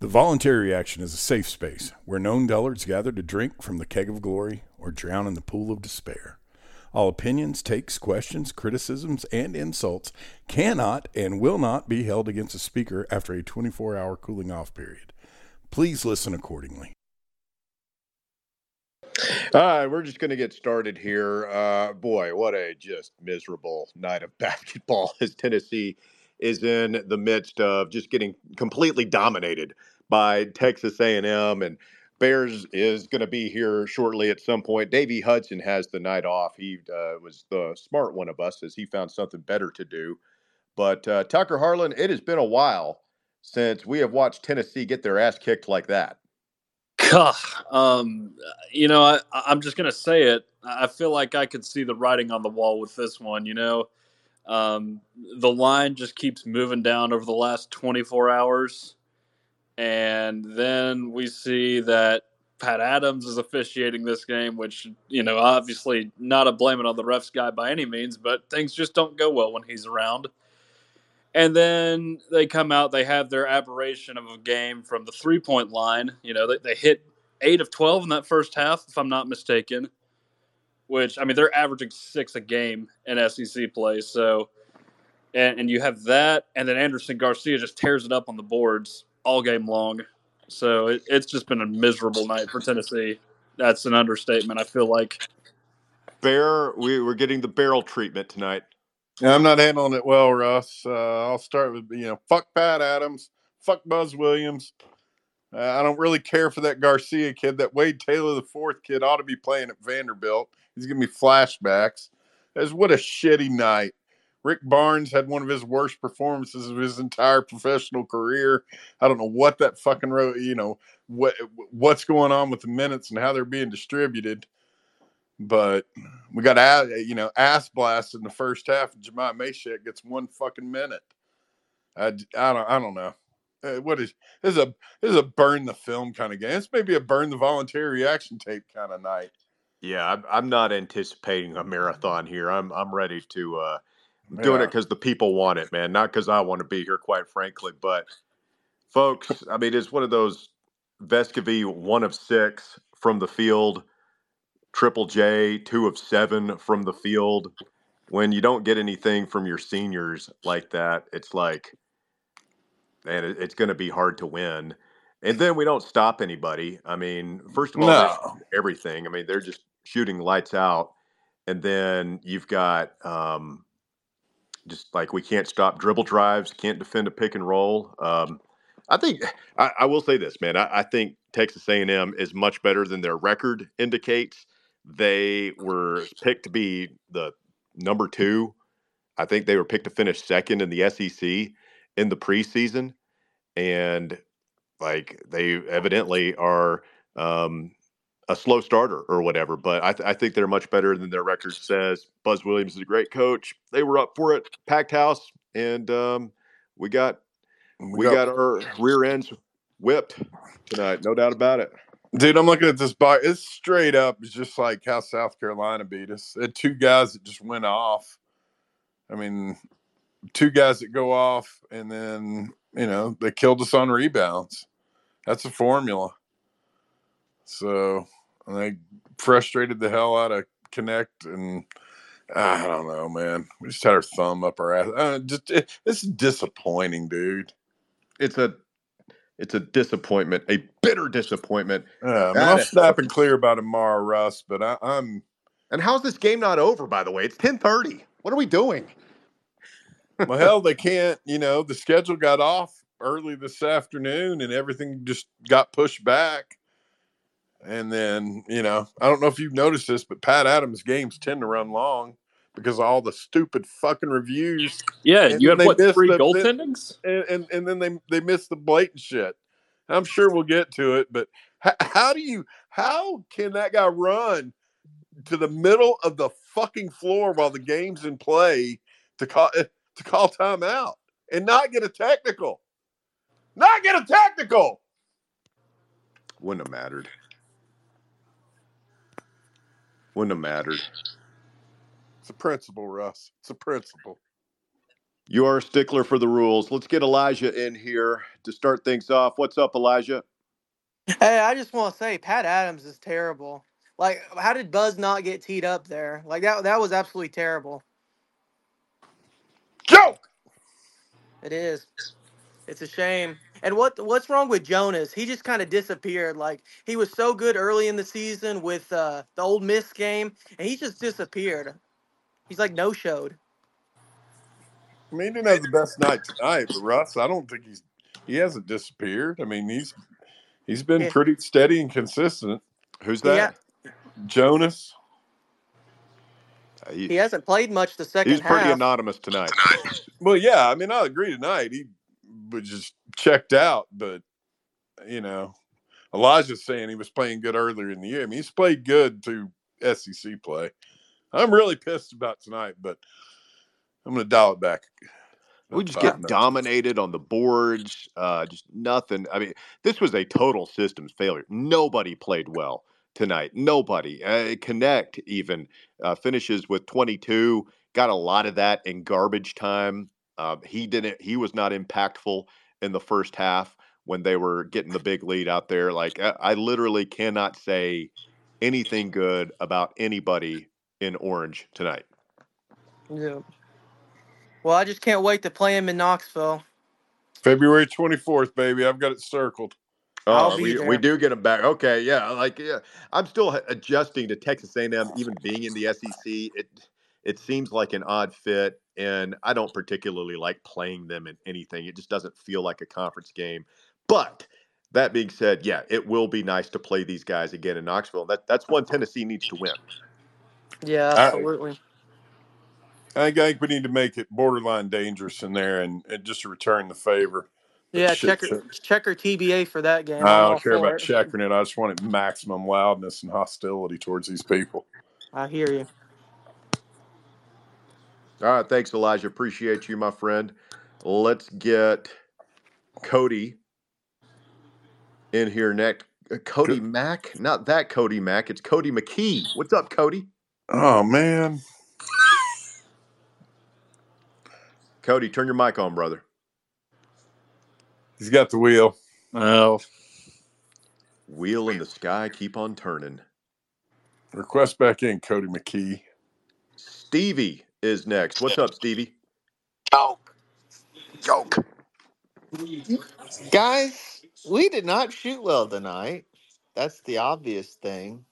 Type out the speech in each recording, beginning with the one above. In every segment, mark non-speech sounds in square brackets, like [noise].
The voluntary reaction is a safe space where known dullards gather to drink from the keg of glory or drown in the pool of despair. All opinions, takes, questions, criticisms, and insults cannot and will not be held against a speaker after a 24 hour cooling off period. Please listen accordingly. All right, we're just going to get started here. Uh, boy, what a just miserable night of [laughs] basketball as Tennessee is in the midst of just getting completely dominated by Texas A&M and Bears is going to be here shortly at some point. Davey Hudson has the night off. He uh, was the smart one of us as he found something better to do. But uh, Tucker Harlan, it has been a while since we have watched Tennessee get their ass kicked like that. Um, you know, I, I'm just going to say it. I feel like I could see the writing on the wall with this one. You know, um, the line just keeps moving down over the last 24 hours. And then we see that Pat Adams is officiating this game, which, you know, obviously not a blame it on the refs guy by any means, but things just don't go well when he's around. And then they come out, they have their aberration of a game from the three point line. You know, they, they hit eight of 12 in that first half, if I'm not mistaken which I mean they're averaging six a game in SEC play. So, and, and you have that, and then Andersson Garcia just tears it up on the boards all game long. So it, it's just been a miserable night for Tennessee. That's an understatement. I feel like. Bear, we, we're getting the barrel treatment tonight. Yeah, I'm not handling it well, Russ. Uh, I'll start with you know, fuck Pat Adams, fuck Buzz Williams. Uh, I don't really care for that Garcia kid. That Wade Taylor, the fourth kid, ought to be playing at Vanderbilt. He's giving me flashbacks. As what a shitty night. Rick Barnes had one of his worst performances of his entire professional career. I don't know what that fucking wrote, you know, what what's going on with the minutes and how they're being distributed. But we got you know ass blasted in the first half, and Jahmai Mashack gets one fucking minute. I, I don't I don't know. Uh, what is this is a this is a burn the film kind of game. It's maybe a burn the voluntary reaction tape kind of night. Yeah, I'm, I'm not anticipating a marathon here. I'm I'm ready to. Uh, I'm doing it because the people want it, man. Not because I want to be here, quite frankly. But folks, I mean, it's one of those Vescovi one of six from the field, Triple J two of seven from the field. When you don't get anything from your seniors like that, it's like, man, it's going to be hard to win. And then we don't stop anybody. I mean, first of all, no. everything. I mean, they're just shooting lights out. And then you've got um, just like we can't stop dribble drives, can't defend a pick and roll. Um, I think [sighs] I, I, will say this, man. I, I think Texas A&M is much better than their record indicates. They were picked to be the number two. I think they were picked to finish second in the SEC in the preseason, and like they evidently are um, a slow starter or whatever. But I, th- I, think they're much better than their record says. Buzz Williams is a great coach. They were up for it, packed house, and um, we got we, we got, got, our rear ends whipped tonight, no doubt about it. Dude, I'm looking at this bar. It's straight up. It's just like how South Carolina beat us. It two guys that just went off. I mean, two guys that go off, and then you know they killed us on rebounds. That's a formula. So and they frustrated the hell out of Knecht, and I don't know, man. We just had our thumb up our ass. Uh, just it, it's disappointing, dude. It's a it's a disappointment, a bitter disappointment. Yeah, I mean, I'll snap and clear about Amara Russ. But I, I'm. And how's this game not over? By the way, it's ten thirty. What are we doing? Well, hell, they can't. You know, the schedule got off early this afternoon, and everything just got pushed back. And then, you know, I don't know if you've noticed this, but Pat Adams games tend to run long because of all the stupid fucking reviews. Yeah, and you have what three the, goaltendings, and, and and then they they miss the blatant shit. I'm sure we'll get to it, but how, how do you how can that guy run to the middle of the fucking floor while the game's in play to call eh, to call timeout and not get a technical? Not get a technical. Wouldn't have mattered. Wouldn't have mattered. It's a principle, Russ. It's a principle. You are a stickler for the rules. Let's get Elijah in here to start things off. What's up, Elijah? Hey, I just want to say Pat Adams is terrible. Like, how did Buzz not get teed up there? Like that that was absolutely terrible. Joke. It is. It's a shame. And what what's wrong with Jonas? He just kind of disappeared. Like he was so good early in the season with uh, the Ole Miss game, and he just disappeared. He's like no showed. I mean, he didn't have the best night tonight, but Russ, I don't think he's he hasn't disappeared. I mean, he's he's been Yeah. pretty steady and consistent. Who's that? Jonas. He- He hasn't played much the second he's pretty half. anonymous tonight. Well, yeah, I mean, I agree tonight. He was just checked out, but you know, Elijah's saying he was playing good earlier in the year. I mean, he's played good through SEC play. I'm really pissed about tonight, but I'm going to dial it back. We just get minutes. dominated on the boards. Uh, just nothing. I mean, this was a total systems failure. Nobody played well tonight. Nobody. Uh, Knecht even uh, finishes with 22. Got a lot of that in garbage time. Uh, he didn't. He was not impactful in the first half when they were getting the big lead out there. Like I, I literally cannot say anything good about anybody in Orange tonight. Yeah. Well, I just can't wait to play him in Knoxville. February 24th, baby. I've got it circled. I'll Oh, be we, there. we do get them back. Okay, yeah, like yeah, I'm still adjusting to Texas A&M even being in the SEC. It it seems like an odd fit, and I don't particularly like playing them in anything. It just doesn't feel like a conference game. But that being said, yeah, it will be nice to play these guys again in Knoxville. That that's one Tennessee needs to win. Yeah, I- absolutely. I think we need to make it borderline dangerous in there and, and just to return the favor. Yeah, shit, checker shit. checker TBA for that game. I I'm don't all care for about it. checking it. I just wanted maximum loudness and hostility towards these people. I hear you. All right, thanks, Elijah. Appreciate you, my friend. Let's get Cody in here next. Uh, Cody Good. Mack, not that Cody Mack. It's Cody McKee. What's up, Cody? Oh, man. Cody, turn your mic on, brother. He's got the wheel. Oh, Wheel in the sky, keep on turning. Request back in, Cody McKee. Stevie is next. What's up, Stevie? Joke. Joke. Guys, we did not shoot well tonight. That's the obvious thing.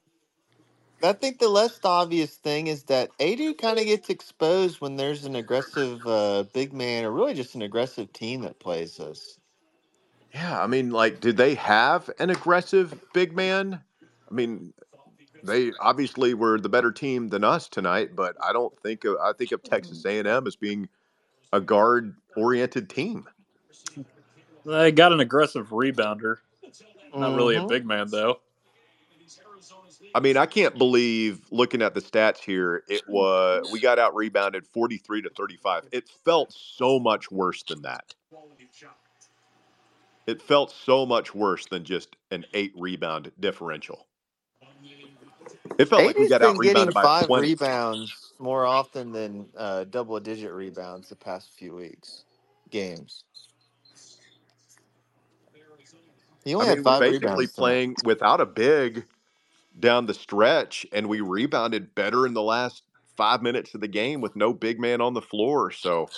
I think the less obvious thing is that Aidoo kind of gets exposed when there's an aggressive uh, big man or really just an aggressive team that plays us. Yeah, I mean, like, did they have an aggressive big man? I mean, they obviously were the better team than us tonight, but I don't think of I think of Texas A&M as being a guard-oriented team. they got an aggressive rebounder. Not really a Mhm. big man though. I mean, I can't believe looking at the stats here, it was we got out rebounded 43 to 35. It felt so much worse than that. It felt so much worse than just an 8 rebound differential. It felt like we got out rebounded by five 20. rebounds more often than uh, double digit rebounds the past few weeks, games. He only I mean, had we're five basically rebounds. tonight. playing without a big down the stretch, and we rebounded better in the last five minutes of the game with no big man on the floor. So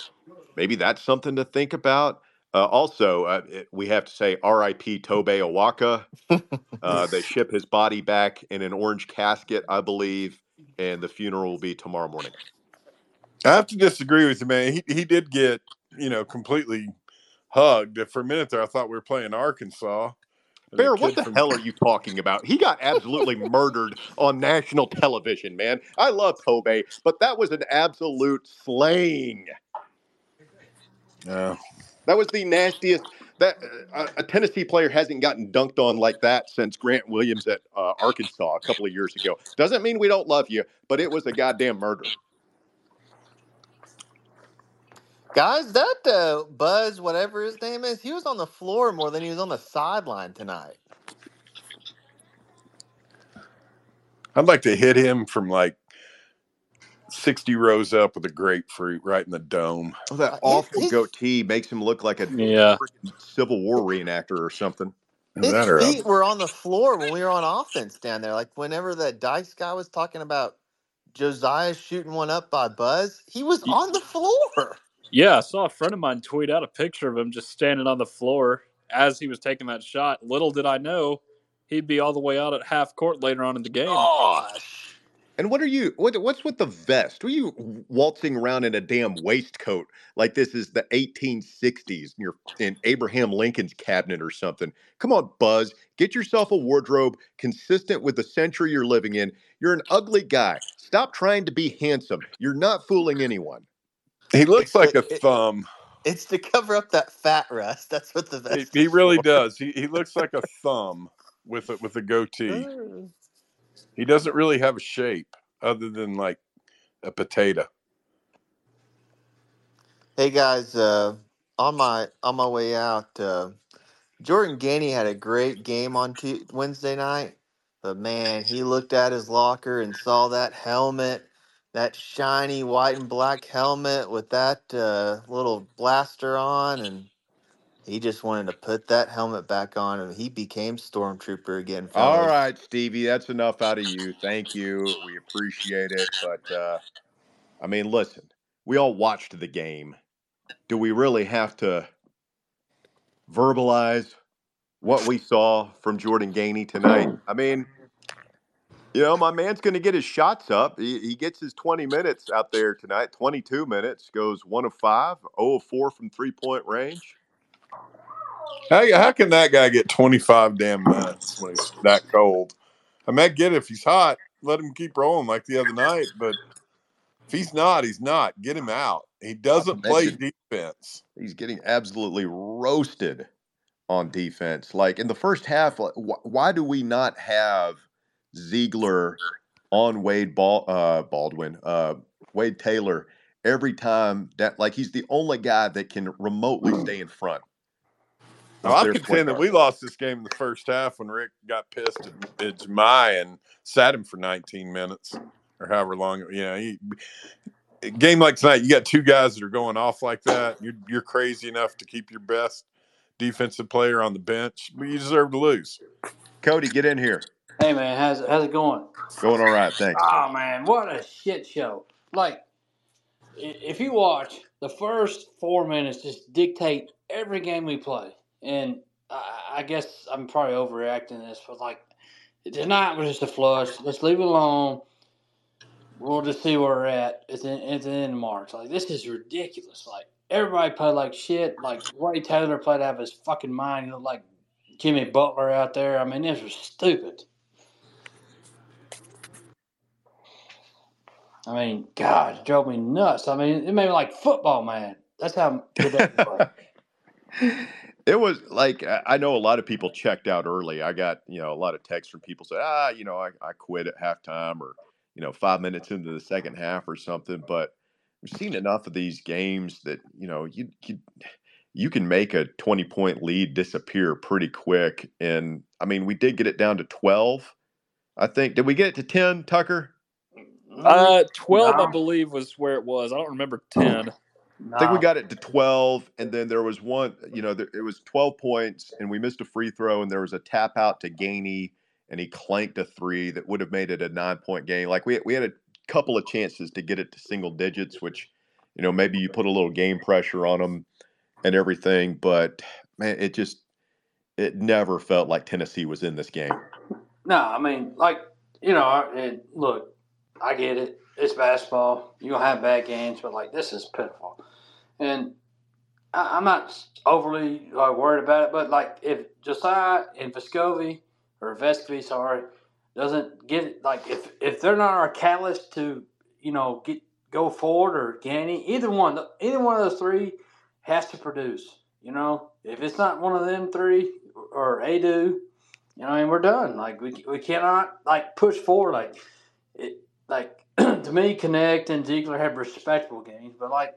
maybe that's something to think about. Uh, also, uh, it, we have to say R.I.P. Tobe Awaka. [laughs] Uh, they ship his body back in an orange casket, I believe, and the funeral will be tomorrow morning. I have to disagree with you, man. He, he did get, you know, completely hugged. For a minute there, I thought we were playing Arkansas. Bear, what the from- hell are you talking about? He got absolutely [laughs] murdered on national television, man. I love Tobe, but that was an absolute slaying. Yeah. That was the nastiest. That uh, a Tennessee player hasn't gotten dunked on like that since Grant Williams at uh, Arkansas a couple of years ago. Doesn't mean we don't love you, but it was a goddamn murder. Guys, that uh, Buzz, whatever his name is, he was on the floor more than he was on the sideline tonight. I'd like to hit him from like 60 rows up with a grapefruit right in the dome. Oh, that awful his- goatee makes him look like a Yeah. Civil War reenactor or something. His That or feet were on the floor when we were on offense down there. Like whenever that dice guy was talking about Josiah shooting one up by Buzz, he was Ye- on the floor. Yeah, I saw a friend of mine tweet out a picture of him just standing on the floor as he was taking that shot. Little did I know he'd be all the way out at half court later on in the game. Gosh. And what are you? What, what's with the vest? Are you waltzing around in a damn waistcoat like this is the 1860s? And you're in Abraham Lincoln's cabinet or something. Come on, Buzz, get yourself a wardrobe consistent with the century you're living in. You're an ugly guy. Stop trying to be handsome. You're not fooling anyone. He looks like a thumb. It's to cover up that fat rust. That's what the vest he is really for. does. He, he looks like a thumb with a, with a [laughs] goatee. He doesn't really have a shape other than like a potato. Hey guys, uh, on my on my way out, uh, Jordan Gainey had a great game on t- Wednesday night, but man, he looked at his locker and saw that helmet, that shiny white and black helmet with that uh, little blaster on, and he just wanted to put that helmet back on, and he became stormtrooper again. All right, Stevie, that's enough out of you. Thank you. We appreciate it. But uh, I mean, listen, we all watched the game. Do we really have to verbalize what we saw from Jordan Gainey tonight? I mean, you know, my man's going to get his shots up. He, he gets his 20 minutes out there tonight, 22 minutes, goes one of five, 0 of four from three point range. How, how can that guy get 25 damn minutes when he's that cold? I might get it if he's hot, let him keep rolling like the other night. But if he's not, he's not. Get him out. He doesn't play defense. He's getting absolutely roasted on defense. Like in the first half, like, wh- why do we not have Zeigler on Wade Bal- uh, Baldwin, uh, Wade Taylor every time that like he's the only guy that can remotely stay in front. Now, I their point contend that we lost this game in the first half when Rick got pissed at, at Jahmai and sat him for 19 minutes or however long. You know, he, a game like tonight, you got two guys that are going off like that. You're you're crazy enough to keep your best defensive player on the bench, but you deserve to lose. Cody, get in here. Hey man, how's how's it going? Going all right, thanks. Oh man, what a shit show! Like, if you watch the first four minutes, just dictate every game we play, and I, guess I'm probably overreacting this, but like tonight was just a flush. Let's leave it alone. We'll just see where we're at It's the end of March. Like this is ridiculous. Like everybody played like shit. Like Wade Taylor played out of his fucking mind. He looked like Jimmy Butler out there. I mean, this was stupid. I mean, God, it drove me nuts. I mean, it made me like football, man. That's how. [laughs] It was like I I know a lot of people checked out early. I got you know a lot of texts from people say, ah, you know, I, I quit at halftime or you know five minutes into the second half or something. But we've seen enough of these games that you know you you you can make a twenty point lead disappear pretty quick. And I mean, we did get it down to twelve. I think did we get it to ten, Tucker? Uh, 12, No. I believe, was where it was. I don't remember 10. I think we got it to 12, and then there was one, you know, there, it was 12 points, and we missed a free throw, and there was a tap out to Gainey, and he clanked a three that would have made it a nine point game. Like we, we had a couple of chances to get it to single digits, which, you know, maybe you put a little game pressure on them and everything, but man, it just, it never felt like Tennessee was in this game. No, I mean, like, you know, I- it, look, I get it. It's basketball. You'll have bad games, but, like, this is pitiful. And I, I'm not overly like, worried about it, but, like, if Josiah and Vescovi, or Vescovi, sorry, doesn't get like, if, if they're not our catalyst to, you know, get go forward or Gainey, either one, either one of those three has to produce. You know, if it's not one of them three or Aidoo, you know, mean, we're done. Like we we cannot like push forward. Like it, like [clears throat] to me, Knecht and Zeigler have respectable games, but like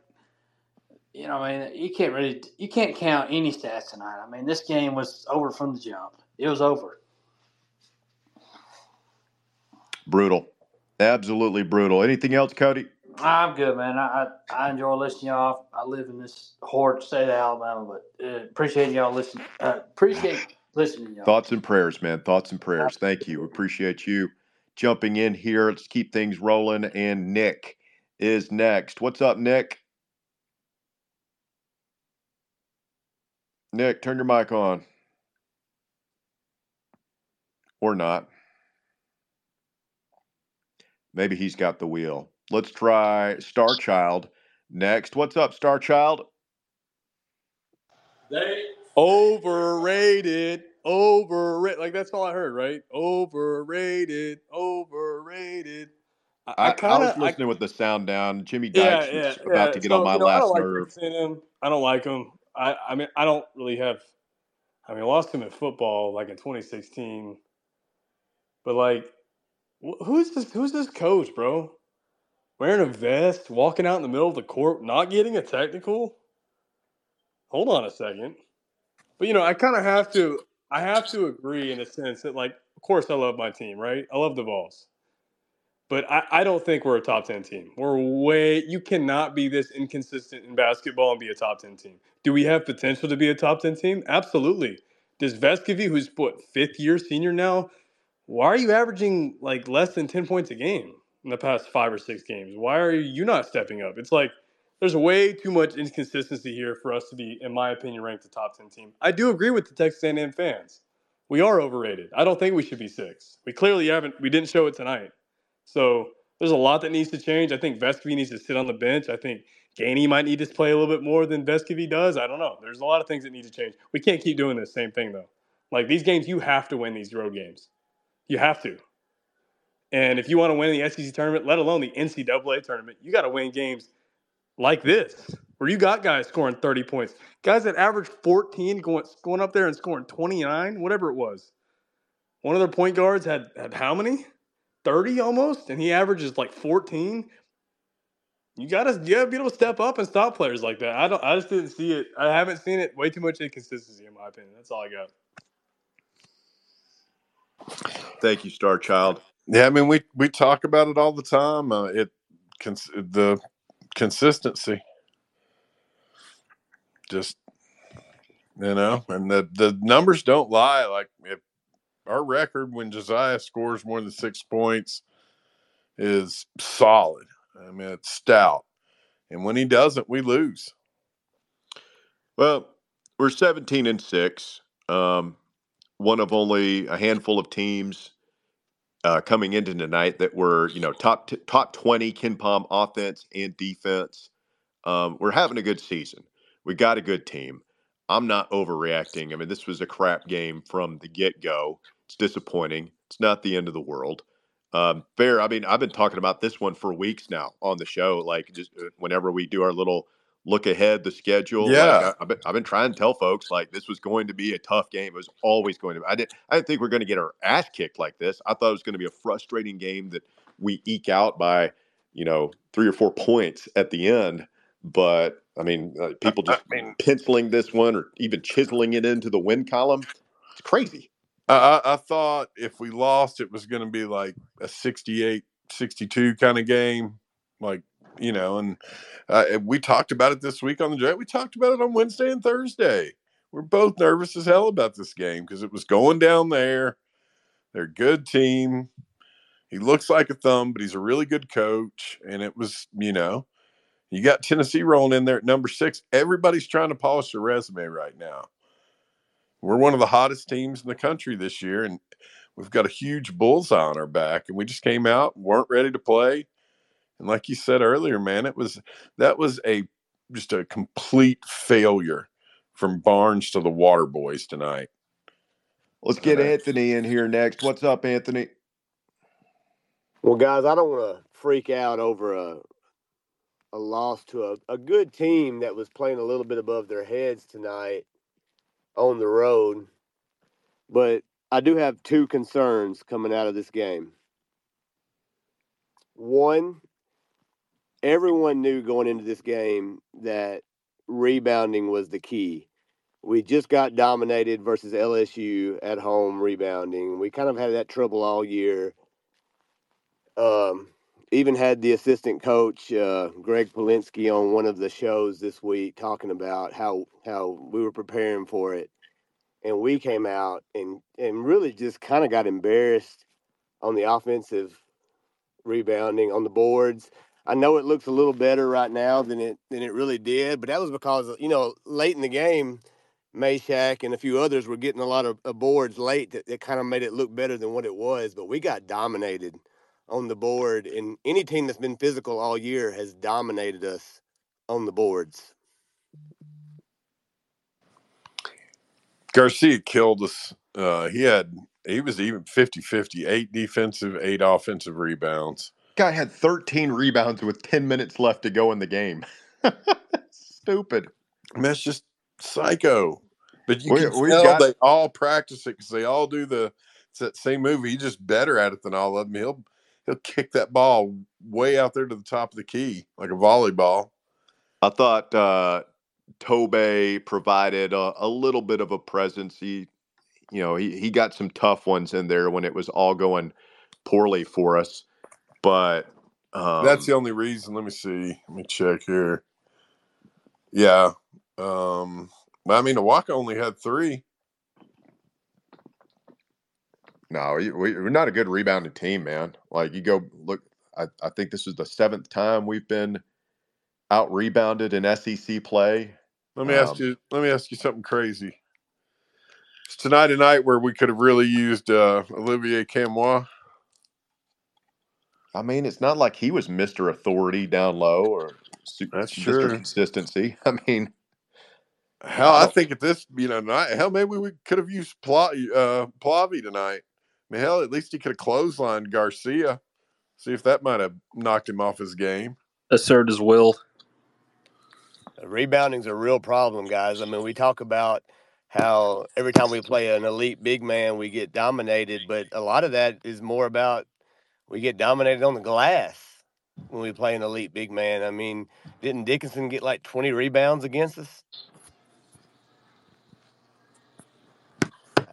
you know, I mean, you can't really you can't count any stats tonight. I mean, this game was over from the jump. It was over. Brutal. Absolutely brutal. Anything else, Cody? I'm good, man. I, I, I enjoy listening to y'all. I live in this horrid state of Alabama, but uh, appreciate y'all listening. Uh, appreciate listening to y'all. Thoughts and prayers, man. Thoughts and prayers. Thank you. Appreciate you jumping in here. Let's keep things rolling. And Nick is next. What's up, Nick? Nick, turn your mic on. Or not. Maybe he's got the wheel. Let's try Starchild next. What's up, Starchild? They overrated, overrated. Like that's all I heard, right? Overrated, overrated. I, I, of I was listening with the sound down. Jimmy yeah, Dykes yeah, was about yeah. to get on my you know, last don't like nerve. him. I don't like him. I, I mean, I don't really have. I mean, I lost him in football like in 2016, but like, who's this? Who's this coach, bro? Wearing a vest, walking out in the middle of the court, not getting a technical. Hold on a second. But you know, I kind of have to. I have to agree in a sense that, like, of course, I love my team, right? I love the Vols, but I, I don't think we're a top ten team. We're way. You cannot be this inconsistent in basketball and be a top ten team. Do we have potential to be a top ten team? Absolutely. Does Vescovi, who's what fifth year senior now, why are you averaging like less than ten points a game in the past five or six games? Why are you not stepping up? It's like there's way too much inconsistency here for us to be, in my opinion, ranked a top ten team. I do agree with the Texas A&M fans. We are overrated. I don't think we should be six. We clearly haven't. We didn't show it tonight. So there's a lot that needs to change. I think Vescovi needs to sit on the bench. I think Gainey might need to play a little bit more than Vescovi does. I don't know. There's a lot of things that need to change. We can't keep doing the same thing though. Like these games, you have to win these road games. You have to. And if you want to win the SEC tournament, let alone the NCAA tournament, you got to win games like this, where you got guys scoring 30 points, guys that average 14 going going up there and scoring 29, whatever it was. One of their point guards had had how many? 30 almost, and he averages like 14. You gotta you gotta be able to step up and stop players like that. I don't I just didn't see it. I haven't seen it. Way too much inconsistency in my opinion. That's all I got. Thank you, Star Child. Yeah, I mean we we talk about it all the time. Uh, it cons- the consistency, just you know, and the the numbers don't lie. Like if our record when Josiah scores more than six points is solid. I mean it's stout, and when he doesn't, we lose. Well, we're 17 and six. Um, one of only a handful of teams uh, coming into tonight that were, you know, top t- top 20 KenPom offense and defense. Um, we're having a good season. We got a good team. I'm not overreacting. I mean, this was a crap game from the get go. It's disappointing. It's not the end of the world. Um, Bear, I mean, I've been talking about this one for weeks now on the show. Like, just uh, whenever we do our little look ahead, the schedule. Yeah. Like, I, I've, been, I've been trying to tell folks like this was going to be a tough game. It was always going to. I didn't. I didn't think we are going to get our ass kicked like this. I thought it was going to be a frustrating game that we eke out by, you know, three or four points at the end. But I mean, uh, people I just mean, penciling this one or even chiseling it into the win column. It's crazy. I, I I thought if we lost, it was going to be like a 68 62 kind of game. Like, you know, and uh, we talked about it this week on the draft. We talked about it on Wednesday and Thursday. We're both nervous as hell about this game because it was going down there. They're a good team. He looks like a thumb, but he's a really good coach. And it was, you know, you got Tennessee rolling in there at number six. Everybody's trying to polish their resume right now. We're one of the hottest teams in the country this year, and we've got a huge bullseye on our back. And we just came out, weren't ready to play. And like you said earlier, man, it was that was a just a complete failure from Barnes to the Water Boys tonight. Let's get Uh, Anthony in here next. What's up, Anthony? Well, guys, I don't want to freak out over a a loss to a, a good team that was playing a little bit above their heads tonight on the road. But I do have two concerns coming out of this game. One, everyone knew going into this game that rebounding was the key. We just got dominated versus LSU at home rebounding. We kind of had that trouble all year. Um, even had the assistant coach uh, Greg Polinsky on one of the shows this week talking about how how we were preparing for it, and we came out and and really just kind of got embarrassed on the offensive rebounding on the boards. I know it looks a little better right now than it than it really did, but that was because you know late in the game, Mashack and a few others were getting a lot of, of boards late that, that kind of made it look better than what it was. But we got dominated on the board, and any team that's been physical all year has dominated us on the boards. Garcia killed us. Uh, he had he was even 50-50, eight defensive, eight offensive rebounds. Guy had 13 rebounds with 10 minutes left to go in the game. [laughs] Stupid. I mean, that's just psycho. But you We- can we've tell got- they all practice it because they all do the it's that same movie. He's just better at it than all of them. He'll he'll kick that ball way out there to the top of the key like a volleyball. I thought uh, Tobe provided a, a little bit of a presence. He, you know, he, he got some tough ones in there when it was all going poorly for us. But um, That's the only reason. Let me see. Let me check here. Yeah. Um I mean, Awaka only had three. no, we, we- we're not a good rebounding team, man. Like you go look, I, I think this is the seventh time we've been out rebounded in SEC play. Let me ask Um, you. Let me ask you something crazy. It's tonight a night where we could have really used uh, Olivier Nkamhoua? I mean, it's not like he was Mr. Authority down low or su- That's Mr. true. Consistency. [laughs] I mean, Hell, I I think at this, you know, night, hell, maybe we could have used Pla, uh, Plavi tonight. I mean, hell, at least he could have clotheslined Garcia. See if that might have knocked him off his game. Assert his will. Rebounding's a real problem, guys. I mean, we talk about how every time we play an elite big man, we get dominated, but a lot of that is more about we get dominated on the glass when we play an elite big man. I mean, didn't Dickinson get like 20 rebounds against us?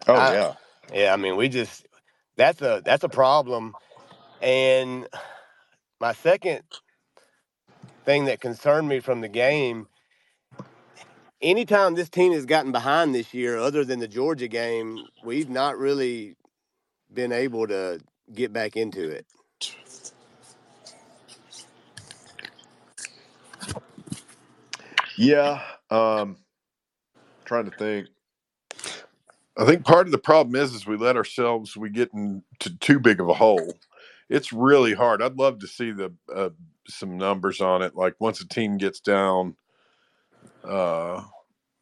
oh I- yeah. Yeah, I mean, we just that's a that's a problem. And my second thing that concerned me from the game, anytime this team has gotten behind this year, other than the Georgia game, we've not really been able to get back into it. Yeah. Um, trying to think. I think part of the problem is is we let ourselves we get into too big of a hole. It's really hard. I'd love to see the uh, some numbers on it. Like once a team gets down, uh,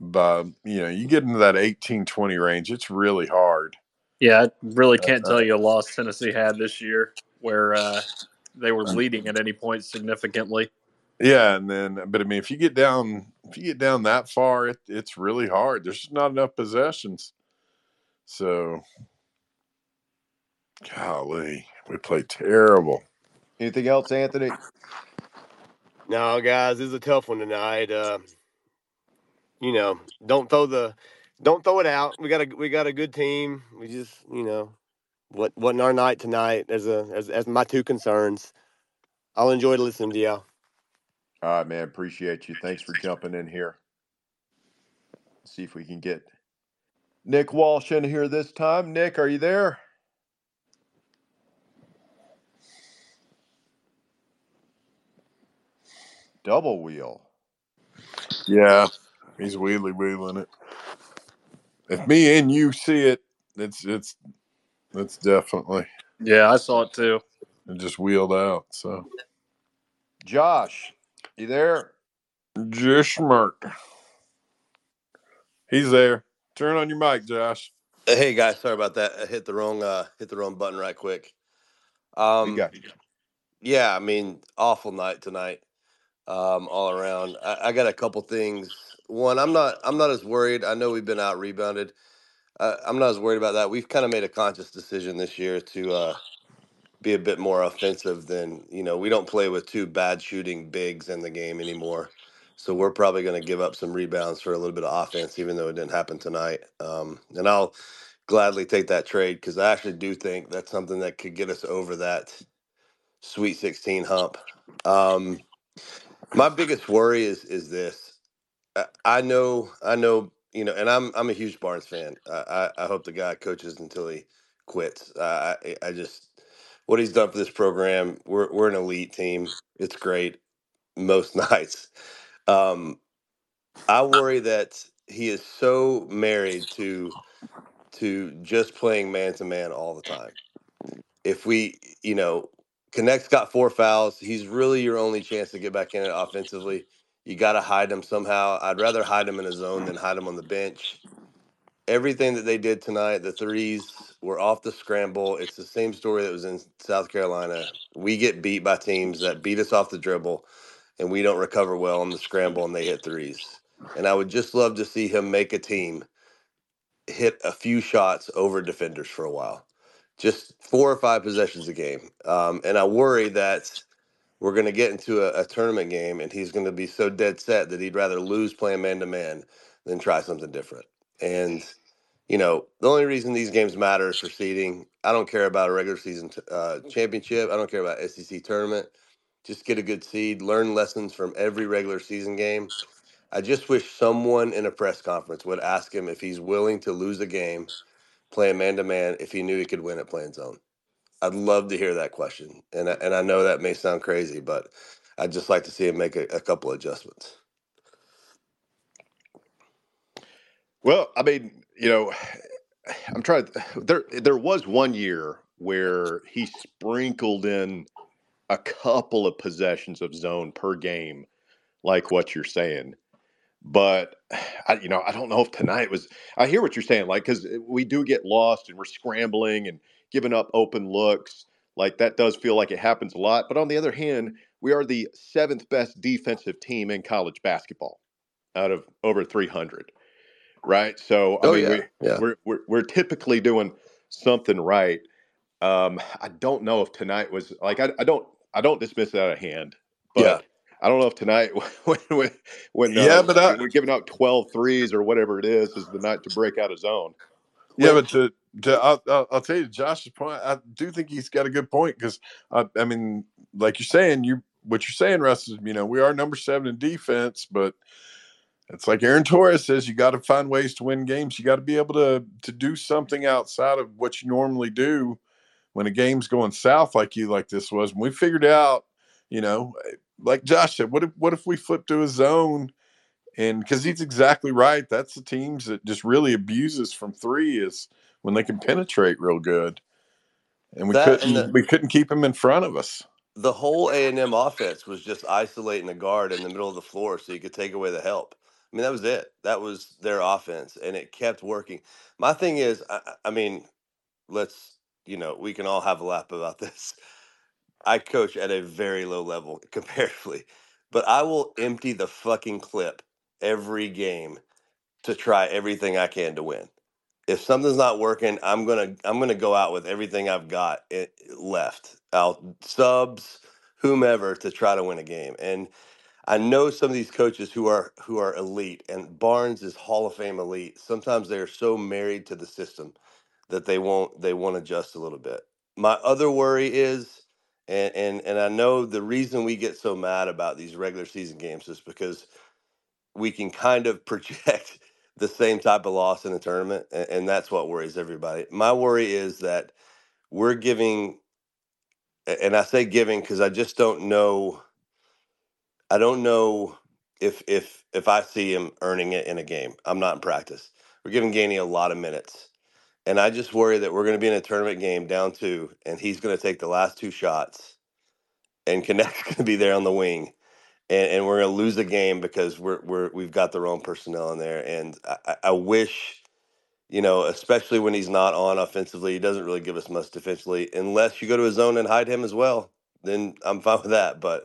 by you know you get into that 18, 20 range, it's really hard. Yeah, I really can't tell you a loss Tennessee had this year where uh, they were leading at any point significantly. Yeah, and then but I mean if you get down if you get down that far, it, it's really hard. There's just not enough possessions. So, golly, we play terrible. Anything else, Anthony? No, guys, this is a tough one tonight. Uh, you know, don't throw the don't throw it out. We got a we got a good team. We just you know, what wasn't our night tonight as a as as my two concerns. I'll enjoy listening to y'all. All right, man. Appreciate you. Thanks for jumping in here. see if we can get Nick Walsh in here this time. Nick, are you there? Double wheel. Yeah, he's wheelie wheeling it. If me and you see it, it's it's it's definitely Yeah, I saw it too. it just wheeled out. So Josh, you there? just smirk. He's there. Turn on your mic, Josh. Hey guys, sorry about that. I hit the wrong uh hit the wrong button right quick. We Um got you. yeah, I mean, awful night tonight. Um all around. I, I got a couple things. One, I'm not I'm not as worried. I know we've been out rebounded. Uh, I'm not as worried about that. We've kind of made a conscious decision this year to uh be a bit more offensive than, you know, we don't play with two bad shooting bigs in the game anymore. So we're probably going to give up some rebounds for a little bit of offense, even though it didn't happen tonight. Um, and I'll gladly take that trade because I actually do think that's something that could get us over that Sweet 16 hump. Um, my biggest worry is is this. I, know, I know, you know, and I'm I'm a huge Barnes fan. I I, I hope the guy coaches until he quits. Uh, I I just what he's done for this program. We're we're an elite team. It's great most [laughs] nights. Um, I worry that he is so married to to just playing man to man all the time. If we, you know, Knecht's got four fouls, he's really your only chance to get back in it offensively. You got to hide him somehow. I'd rather hide him in a zone than hide him on the bench. Everything that they did tonight, the threes were off the scramble. It's the same story that was in South Carolina. We get beat by teams that beat us off the dribble and we don't recover well on the scramble and they hit threes. And I would just love to see him make a team hit a few shots over defenders for a while, just four or five possessions a game. Um, and I worry that we're going to get into a, a tournament game and he's going to be so dead set that he'd rather lose playing man to man than try something different. And you know, the only reason these games matter is for seeding. I don't care about a regular season t- uh, championship. I don't care about SEC tournament. Just get a good seed, learn lessons from every regular season game. I just wish someone in a press conference would ask him if he's willing to lose a game playing man to man if he knew he could win at playing zone. I'd love to hear that question, and I, and I know that may sound crazy, but I'd just like to see him make a, a couple adjustments. Well, I mean, you know, [sighs] I'm trying. There, there was one year where he sprinkled in a couple of possessions of zone per game, like what you're saying. But [sighs] I, you know, I don't know if tonight was. I hear what you're saying, like because eh, we do get lost and we're scrambling and giving up open looks. Like that does feel like it happens a lot. But on the other hand, we are the seventh best defensive team in college basketball out of over 300 right? So I Oh mean, yeah, we yeah. we're we're, we're typically doing something right. Um, I don't know if tonight was like I, I don't I don't dismiss it out of hand, Yeah. but I don't know if tonight [laughs] when when when, Yeah, uh, but I, we're giving out 12 threes or whatever it is is the night to break out a zone. yeah, but to, I'll, I'll tell you Josh's point. I do think he's got a good point because I, I mean, like you're saying, you what you're saying, Russ is you know we are number seven in defense, but it's like Aaron Torres says, you got to find ways to win games. You got to be able to to do something outside of what you normally do when a game's going south like you like this was. And we figured out, you know, like Josh said, what if what if we flip to a zone? And because he's exactly right, that's the teams that just really abuses from three is when they can penetrate real good. And we that and the couldn't we couldn't keep them in front of us. the whole A and M offense was just isolating the guard in the middle of the floor so you could take away the help. I mean, that was it. That was their offense, and it kept working. My thing is, I, I I mean, let's you know, we can all have a laugh about [laughs] this. I coach at a very low level [laughs] comparatively, but I will empty the fucking clip every game to try everything I can to win. If something's not working, I'm gonna I'm gonna go out with everything I've got i- left. I'll subs whomever to try to win a game. And I know some of these coaches who are who are elite, and Barnes is Hall of Fame elite. Sometimes they're so married to the system that they won't they won't adjust a little bit. My other worry is, and and and I know the reason we get so mad about these regular season games is because we can kind of [laughs] project the same type of loss in a tournament, and, and that's what worries everybody. My worry is that we're giving, and I say giving because I just don't know. I don't know if if if I see him earning it in a game. I'm not in practice. We're giving Gainey a lot of minutes, and I just worry that we're going to be in a tournament game down two, and he's going to take the last two shots, and Knecht's [laughs] going to be there on the wing, and, and we're going to lose the game because we're we're we've got the wrong personnel in there, and I, I wish. You know, especially when he's not on offensively, he doesn't really give us much defensively. Unless you go to his zone and hide him as well, then I'm [laughs] fine with that. But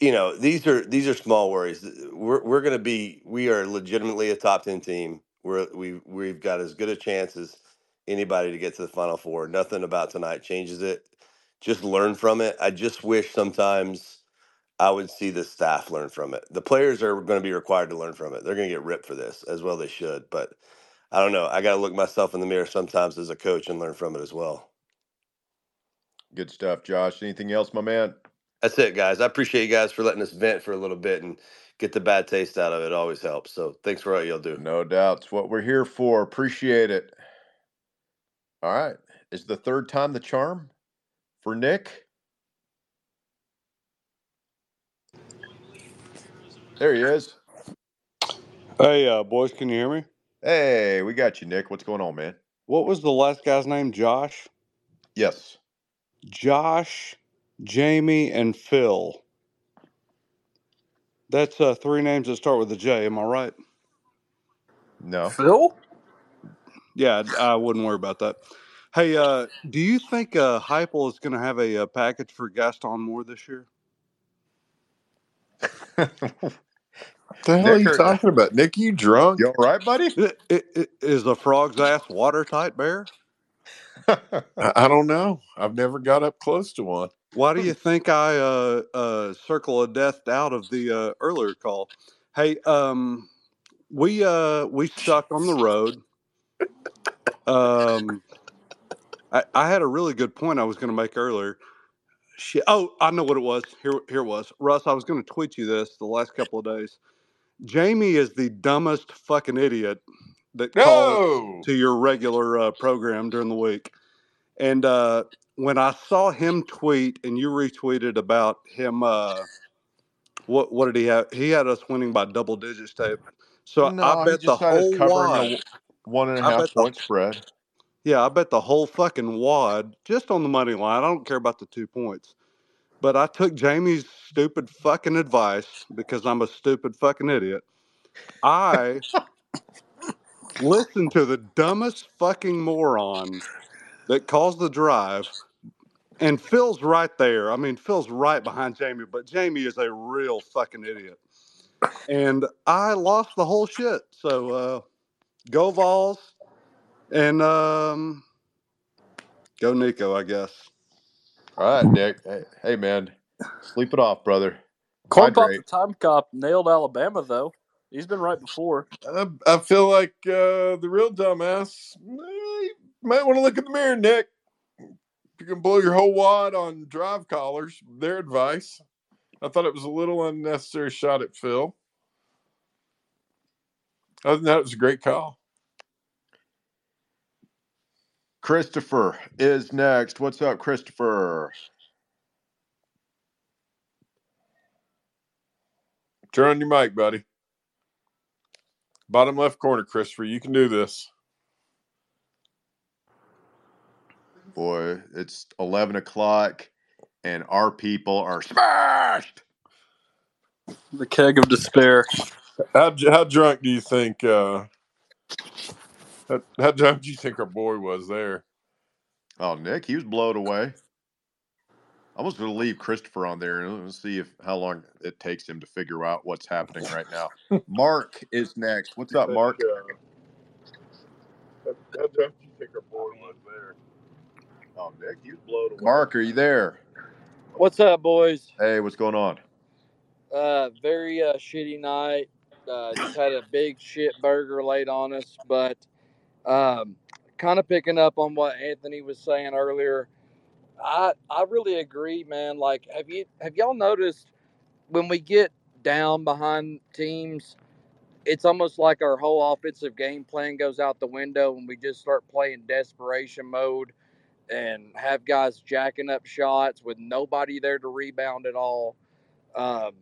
you know these are these are small worries we're, we're going to be we are legitimately a top 10 team we're we we've got as good a chance as anybody to get to the final four nothing about tonight changes it just learn from it i just wish sometimes i would see the staff learn from it the players are going to be required to learn from it they're going to get ripped for this as well they should but i don't know i got to look myself in the mirror sometimes as a coach and learn from it as well Good stuff, Josh. Anything else, my man? That's it, guys. I appreciate you guys for letting us vent for a little bit and get the bad taste out of it. it always helps. So thanks for what you'll do. No doubts. What we're here for. Appreciate it. All right. Is the third time the charm for Nick? There he is. Hey, uh, boys, can you hear me? Hey, we got you, Nick. What's going on, man? What was the last guy's name? Josh? Yes. Josh, Jamie, and Phil. That's uh, three names that start with a J. Am I right? No. Phil? Yeah, I wouldn't worry about that. Hey, uh, do you think uh, Heupel is going to have a, a package for Gaston Moore this year? [laughs] What the hell are you talking about? Nick, you drunk? You all right, buddy? I- I- I- Is the frog's ass watertight, Bear? [laughs] I, I don't know. I've never got up close to one. Why do you think I uh, uh, circle of death out of the uh, earlier call? Hey, um, we uh, we stuck on the road. Um, I, I had a really good point I was going to make earlier. Shit. Oh, I know what it was. Here, here it was. Russ, I was going to tweet you this the last couple of days. Jamie is the dumbest fucking idiot that calls No. to your regular uh, program during the week. And uh, when I saw him tweet and you retweeted about him, uh, what what did he have? He had us winning by double digits, tape. So no, I bet the just had us whole wad. a one and a half bet the point spread. yeah, I bet the whole fucking wad just on the money line. I don't care about the two points. But I took Jamie's stupid fucking advice because I'm a stupid fucking idiot. I listened to the dumbest fucking moron that calls the drive, and Phil's right there. I mean, Phil's right behind Jamie, but Jamie is a real fucking idiot. And I lost the whole shit. So uh, go Vols and um, go Nico, I guess. All right, Nick. Hey, hey, man. Sleep it off, brother. Corn Pop the Time Cop nailed Alabama, though. He's been right before. I, I feel like uh, the real dumbass. eh, You might want to look in the mirror, Nick. You can blow your whole wad on drive collars. Their advice. I thought it was a little unnecessary shot at Phil. Other than that, it was a great call. Christopher is next. What's up, Christopher? Turn on your mic, buddy. Bottom left corner, Christopher. You can do this. Boy, it's 11 o'clock and our people are smashed. The keg of despair. How how drunk do you think? Uh, how, how drunk do you think our boy was there? Oh, Nick, he was blown away. I was going to leave Christopher on there and let's see if how long it takes him to figure out what's happening right now. [laughs] Mark is next. What's up, Mark? how, how drunk do you think our boy was there? Oh, Nick, he was blown away. Mark, are you there? What's up, boys? Hey, what's going on? Uh, very uh, shitty night. Uh, just had a big shit burger laid on us, but um, kind of picking up on what Anthony was saying earlier. I I really agree, man. Like, have you have y'all noticed when we get down behind teams, it's almost like our whole offensive game plan goes out the window and we just start playing desperation mode and have guys jacking up shots with nobody there to rebound at all. Um,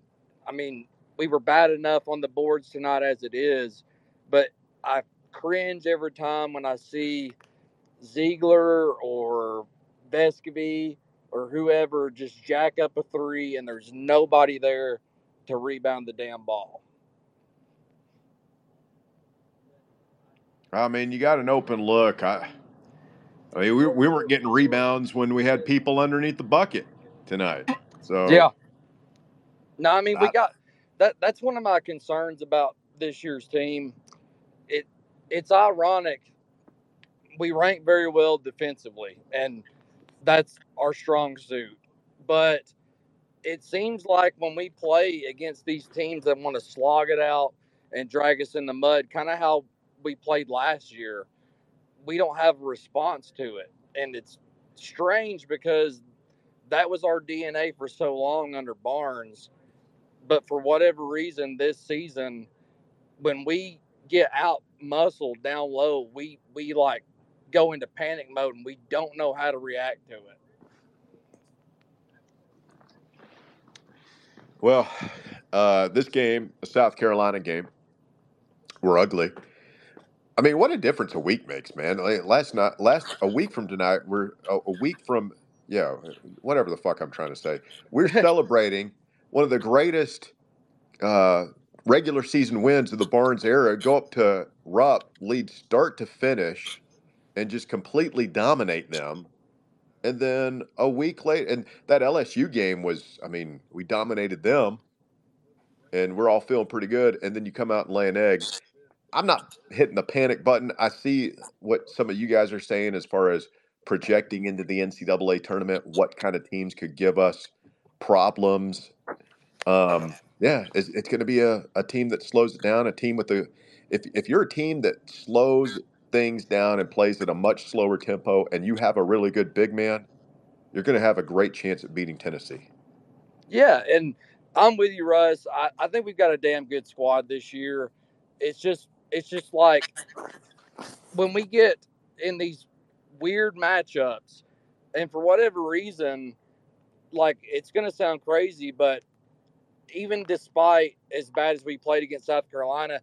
I mean, we were bad enough on the boards tonight as it is, but I cringe every time when I see Zeigler or Vescovi or whoever just jack up a three and there's nobody there to rebound the damn ball. I mean, you got an open look. I, I mean, we, we weren't getting rebounds when we had people underneath the bucket tonight. So Yeah. No, I mean we I- got that. That's one of my concerns about this year's team. It it's ironic. We rank very well defensively, and that's our strong suit. But it seems like when we play against these teams that want to slog it out and drag us in the mud, kind of how we played last year, we don't have a response to it, and it's strange because that was our DNA for so long under Barnes. But for whatever reason, this season, when we get out muscled down low, we we like go into panic mode and we don't know how to react to it. Well, uh, this game, the South Carolina game, were ugly. I mean, what a difference a week makes, man. Last night, last a week from tonight, we're a, a week from yeah, whatever the fuck I'm trying to say. We're [laughs] celebrating one of the greatest uh, regular season wins of the Barnes era. Go up to Rupp, lead start to finish, and just completely dominate them. And then a week later, and that LSU game was, I mean, we dominated them, and we're all feeling pretty good. And then you come out and lay an egg. I'm not hitting the panic button. I see what some of you guys are saying as far as projecting into the NCAA tournament, what kind of teams could give us problems. Um, yeah, it's, it's going to be a, a team that slows it down, a team with a. If, if you're a team that slows things down and plays at a much slower tempo and you have a really good big man, you're going to have a great chance at beating Tennessee. Yeah, and I'm with you, Russ. I, I think we've got a damn good squad this year. It's just it's just like when we get in these weird matchups, and for whatever reason, like it's going to sound crazy, but even despite as bad as we played against South Carolina,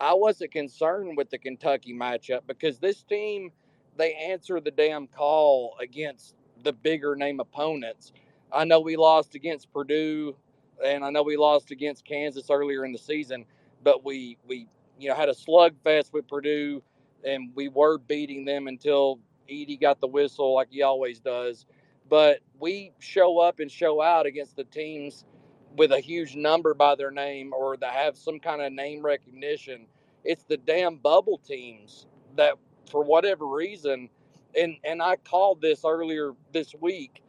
I wasn't concerned with the Kentucky matchup because this team they answer the damn call against the bigger name opponents. I know we lost against Purdue and I know we lost against Kansas earlier in the season, but we we you know had a slugfest with Purdue and we were beating them until Edey got the whistle like he always does. But we show up and show out against the teams with a huge number by their name or that have some kind of name recognition. It's the damn bubble teams that, for whatever reason, and and I called this earlier this week.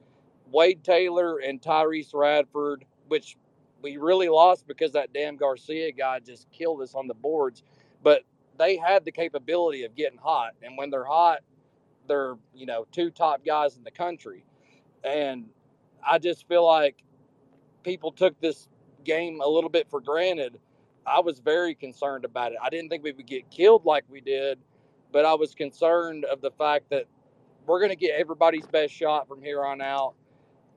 Wade Taylor and Tyrece Radford, which we really lost because that damn Garcia guy just killed us on the boards. But they had the capability of getting hot, and when they're hot, they're you know two top guys in the country. And I just feel like people took this game a little bit for granted. I was very concerned about it. I didn't think we would get killed like we did, but I was concerned of the fact that we're going to get everybody's best shot from here on out.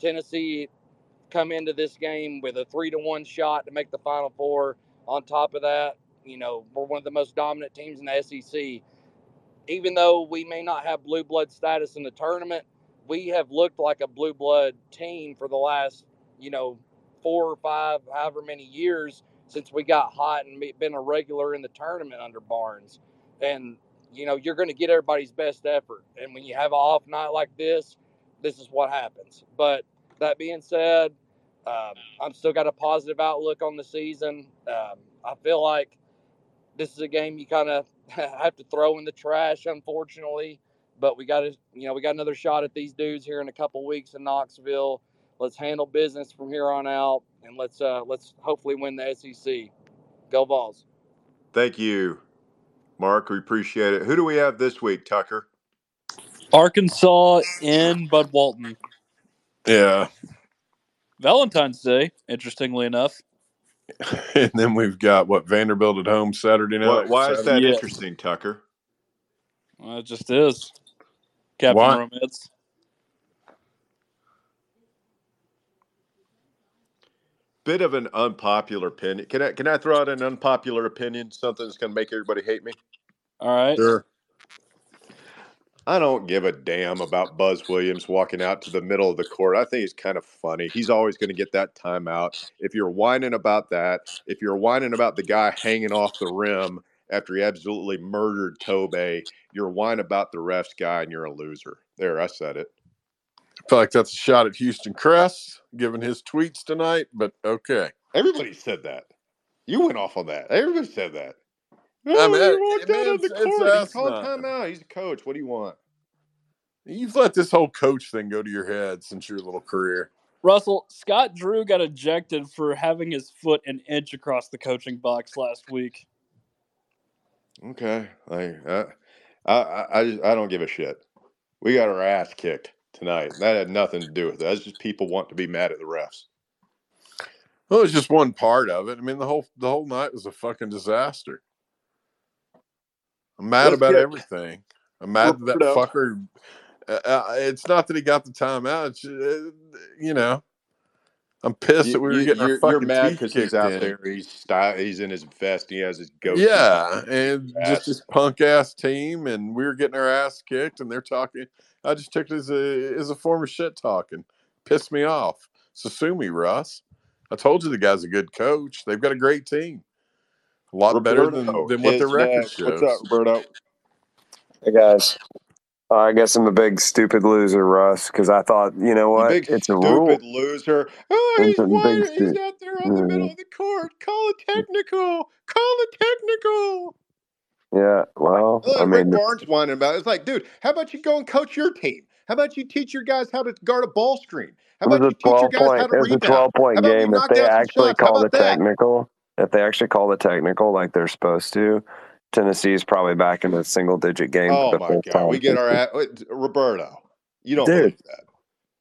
Tennessee come into this game with a three to one shot to make the Final Four. On top of that, you know, we're one of the most dominant teams in the SEC. Even though we may not have blue blood status in the tournament, we have looked like a blue blood team for the last, you know, four or five, however many years since we got hot and been a regular in the tournament under Barnes. And, you know, you're going to get everybody's best effort. And when you have an off night like this, this is what happens. But that being said, um, I'm still got a positive outlook on the season. Um, I feel like this is a game you kind of [laughs] have to throw in the trash, unfortunately. But we got to, you know, we got another shot at these dudes here in a couple weeks in Knoxville. Let's handle business from here on out, and let's uh, let's hopefully win the SEC. Go Vols! Thank you, Mark. We appreciate it. Who do we have this week, Tucker? Arkansas in Bud Walton. Yeah. Valentine's Day, interestingly enough. [laughs] and then we've got what Vanderbilt at home Saturday night. Why, why is that Yeah. interesting, Tucker? Well, it just is. Captain Why? Romance. Bit of an unpopular opinion. Can I can I throw out an unpopular opinion? Something that's going to make everybody hate me. All right. Sure. I don't give a damn about Buzz Williams walking out to the middle of the court. I think he's kind of funny. He's always going to get that timeout. If you're whining about that, if you're whining about the guy hanging off the rim after he absolutely murdered Tobe, you're whining about the refs guy and you're a loser. There, I said it. I feel like that's a shot at Houston Cress, given his tweets tonight, but okay. Everybody said that. You went off on that. Everybody said that. I Oh, mean, he it- walked it- out on it's- the it's court. He us called not. timeout. He's a coach. What do you want? You've let this whole coach thing go to your head since your little career. Russell, Scott Drew got ejected for having his foot an inch across the coaching box last week. Okay, like uh, I, I, I, just, I don't give a shit. We got our ass kicked. Tonight. That had nothing to do with it. That's just people want to be mad at the refs. Well, it's just one part of it. I mean, the whole the whole night was a fucking disaster. I'm mad Let's about get- everything. I'm mad that that fucker. Uh, uh, it's not that he got the timeout. It's, uh, you know, I'm pissed that we were You- getting our you're, fucking you're mad because he's out in. there. He's style, he's in his vest. He has his goatee. Yeah, and ass. just this punk ass team, and we were getting our ass kicked, and they're talking. I just took it as a as a form of shit talking. Pissed me off. Susumi Russ. I told you the guy's a good coach. They've got a great team. A lot better than, than what their record next. shows. What's up, Roberto? Hey guys, uh, I guess I'm a big stupid loser, Russ, because I thought, you know You what? big It's a stupid rule. loser. Oh, he's a big. He's stu- out there on the middle of the court. Call it technical. Call it technical. Yeah, well, Look, I Rick mean, Barnes whining about it. It's like, dude, how about you go and coach your team? How about you teach your guys how to guard a ball screen? How about you teach your 12 guys how to It was a rebound? 12 How point game. If they actually? Call the that? technical, if they actually call the technical like they're supposed to, Tennessee is probably back in a single digit game Oh the my God, time. we get our Roberto. You don't Dude, believe that.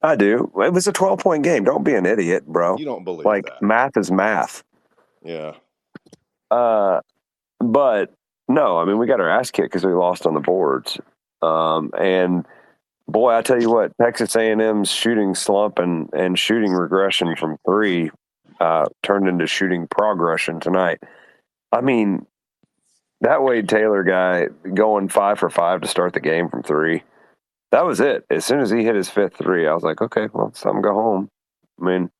I do. It was a 12 point game. Don't be an idiot, bro. You don't believe Like that. math is math. Yeah. Uh, but no, I mean we got our ass kicked because we lost on the boards. Um, and boy, I tell you what, Texas A&M's shooting slump and and shooting regression from three uh, turned into shooting progression tonight. I mean, that Wade Taylor guy going five for five to start the game from three. That was it. As soon as he hit his fifth three, I was like, okay, well, it's time to go home. I mean,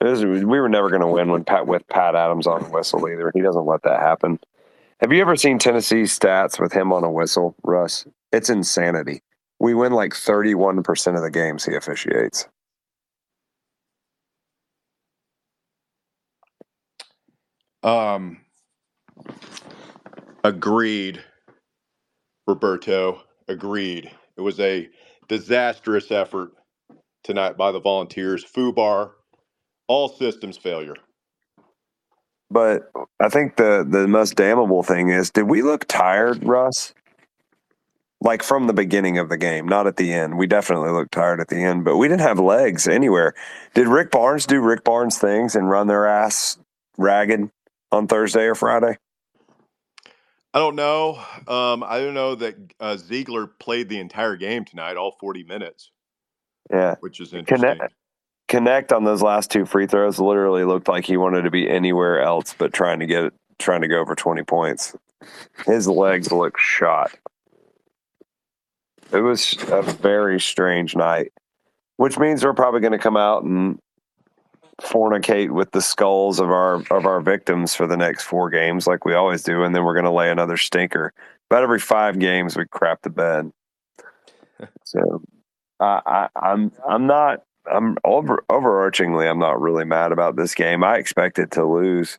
was, we were never going to win when Pat with Pat Adams on the whistle either. He doesn't let that happen. Have you ever seen Tennessee stats with him on a whistle, Russ? It's insanity. We win like thirty-one percent of the games he officiates. Um, agreed, Roberto. Agreed. It was a disastrous effort tonight by the Volunteers. Fubar, all systems failure. But I think the the most damnable thing is, did we look tired, Russ? Like from the beginning of the game, not at the end. We definitely looked tired at the end, but we didn't have legs anywhere. Did Rick Barnes do Rick Barnes things and run their ass ragged on Thursday or Friday? I don't know. Um, I don't know that uh, Zeigler played the entire game tonight, all 40 minutes, Yeah. which is interesting. Knecht, Knecht on those last two free throws literally looked like he wanted to be anywhere else but trying to get trying to go for 20 points. His legs look shot. It was a very strange night, which means we're probably going to come out and fornicate with the skulls of our of our victims for the next four games, like we always do, and then we're going to lay another stinker. About every five games, we crap the bed. [laughs] So, I, I, I'm I'm not I'm over overarchingly I'm not really mad about this game. I expected to lose,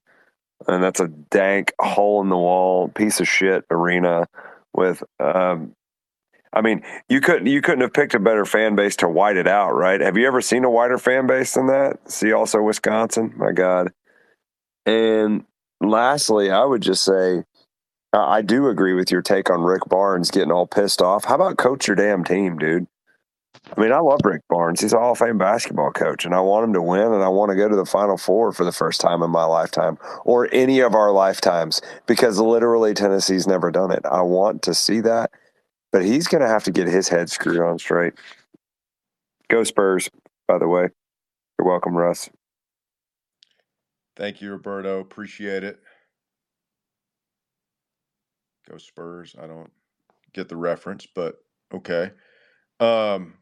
and that's a dank hole in the wall piece of shit arena with um, I mean, you couldn't you couldn't have picked a better fan base to white it out, right? Have you ever seen a wider fan base than that? See also Wisconsin, my God. And lastly, I would just say I do agree with your take on Rick Barnes getting all pissed off. How about coach your damn team, dude? I mean, I love Rick Barnes. He's a Hall of Fame basketball coach, and I want him to win, and I want to go to the Final Four for the first time in my lifetime, or any of our lifetimes, because literally Tennessee's never done it. I want to see that, but he's going to have to get his head screwed on straight. Go Spurs, by the way. You're welcome, Russ. Thank you, Roberto. Appreciate it. Go Spurs. I don't get the reference, but okay. Um,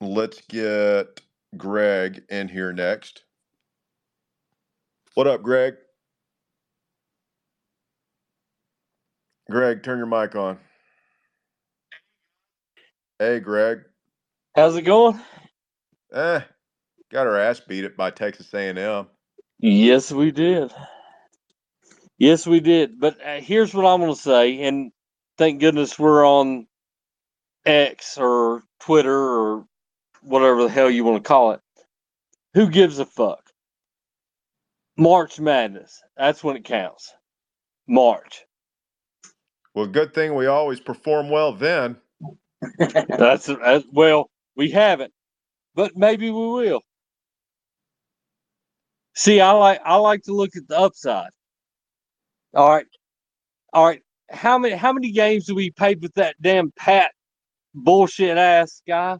let's get Greg in here next. What up, Greg? Greg, turn your mic on. Hey, Greg. How's it going? Eh, got our ass beat it by Texas A&M. Yes, we did. Yes, we did. But uh, here's what I'm going to say, and thank goodness we're on X or Twitter or whatever the hell you want to call it. Who gives a fuck? March Madness. That's when it counts. March. Well, good thing we always perform well then. [laughs] [laughs] That's, that's well, we haven't, but maybe we will. See, I like I like to look at the upside. All right, all right. How many how many games do we played with that damn Pat bullshit ass guy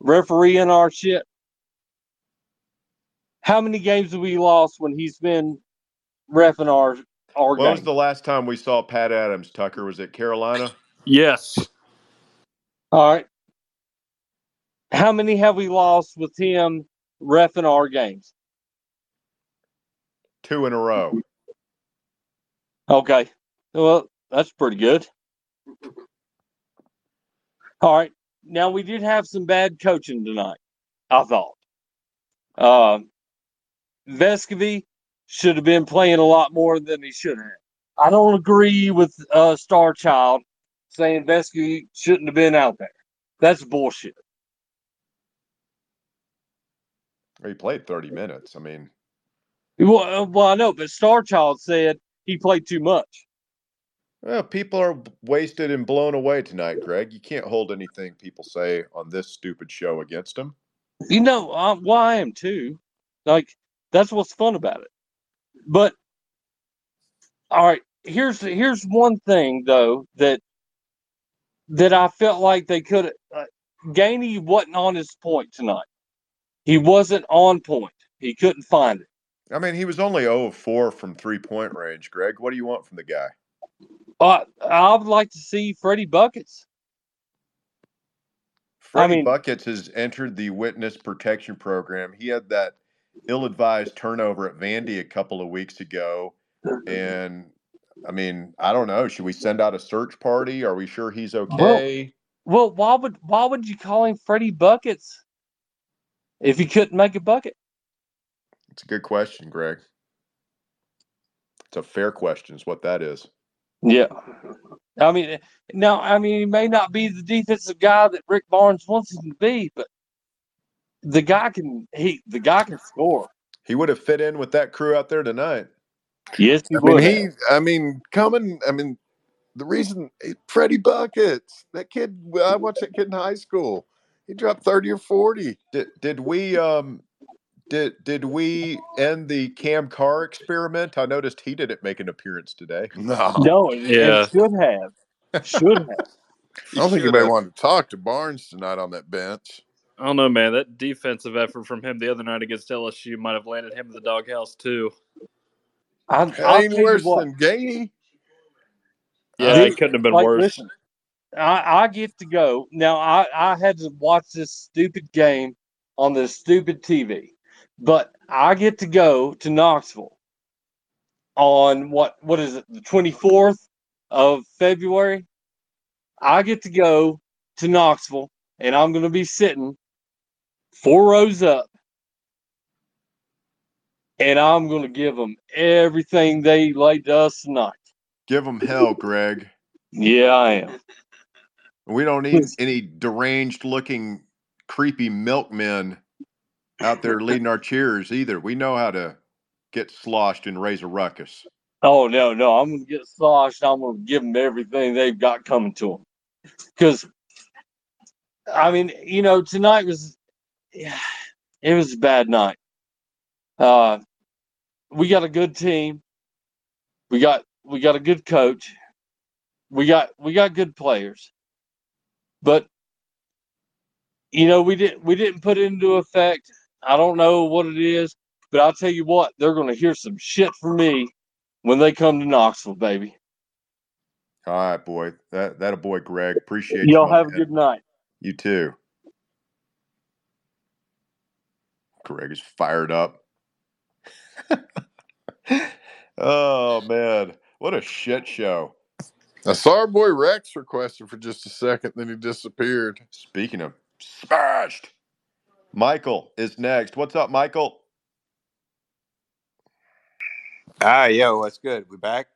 refereeing our shit? How many games have we lost when he's been refing our our When was the last time we saw Pat Adams? Tucker was it Carolina? Yes. All right. How many have we lost with him refing our games? Two in a row. Okay. Well, that's pretty good. All right. Now we did have some bad coaching tonight, I thought. Um Vescovi should have been playing a lot more than he should have. I don't agree with uh Star Child saying Vescovi shouldn't have been out there. That's bullshit. He played 30 minutes. I mean, Well, uh, well, I know, but Starchild said he played too much. Well, people are wasted and blown away tonight, Greg. You can't hold anything people say on this stupid show against them. You know, uh, well, I am too. Like that's what's fun about it. But all right, here's here's one thing though that that I felt like they could. Uh, Gainey wasn't on his point tonight. He wasn't on point. He couldn't find it. I mean, he was only 0 of 4 from three point range, Greg. What do you want from the guy? Uh, I would like to see Freddie Buckets. Freddie mean- Buckets has entered the witness protection program. He had that ill advised turnover at Vandy a couple of weeks ago. And I mean, I don't know. Should we send out a search party? Are we sure he's okay? Well, why would why would you call him Freddie Buckets if he couldn't make a bucket? It's a good question, Greg. It's a fair question, is what that is. Yeah. I mean, now, I mean, he may not be the defensive guy that Rick Barnes wants him to be, but the guy can he the guy can score. He would have fit in with that crew out there tonight. Yes, he I mean, would. he. I mean, coming. I mean, the reason Freddie buckets. That kid. I watched that kid in high school. He dropped thirty or forty. Did did we um did did we end the Cam Carr experiment? I noticed he didn't make an appearance today. [laughs] No, no, and, and Yeah. should have, should have. [laughs] I don't think anybody wanted to talk to Barnes tonight on that bench. I don't know, man. That defensive effort from him the other night against LSU might have landed him in the doghouse too. I, I'll ain't worse what, than Gainey. Yeah, Dude, it couldn't have been like, worse. listen, I, I get to go now. I I had to watch this stupid game on this stupid TV, but I get to go to Knoxville on what what is it the twenty fourth of February. I get to go to Knoxville, and I'm going to be sitting four rows up, and I'm going to give them everything they laid to us tonight. Give them hell, Greg. Yeah, I am. We don't need any deranged looking creepy milkmen out there leading our cheers either. We know how to get sloshed and raise a ruckus. Oh no, no! I'm gonna get sloshed. I'm gonna give them everything they've got coming to them. Because, I mean, you know, tonight was, yeah, [sighs] it was a bad night. Uh, we got a good team. We got we got a good coach. We got we got good players. But, you know, we didn't we didn't put into effect. I don't know what it is, but I'll tell you what, they're gonna hear some shit from me when they come to Knoxville, baby. All right, boy. That that a boy, Greg. Appreciate you. Y'all my have a good night. You too. Greg is fired up. [laughs] oh man, what a shit show. I saw our boy Rex requested for just a second, then he disappeared. Speaking of smashed, Michael is next. What's up, Michael? Ah, yo, what's good? We back?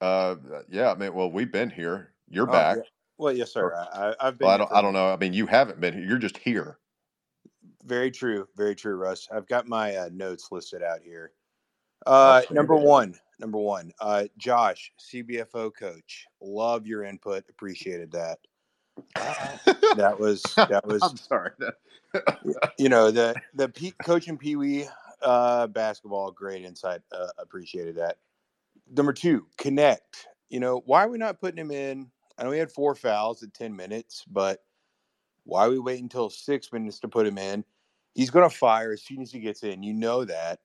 Uh, yeah, I mean, well, we've been here. You're Oh, back. yeah. Well, yes, sir. I, I- I've been. Well, I don't. for I don't know. I mean, you haven't been here. You're just here. Very true. Very true, Russ. I've got my uh, notes listed out here. Uh, number that. one. Number one. Uh, Josh, CBFO coach. Love your input. Appreciated that. That was that [laughs] was. I'm sorry. [laughs] you know the the P, coaching Pee Wee uh, basketball. Great insight. Uh, appreciated that. Number two, Knecht. You know why are we not putting him in? I know he had four fouls at ten minutes, but why we wait until six minutes to put him in? He's going to fire as soon as he gets in. You know that,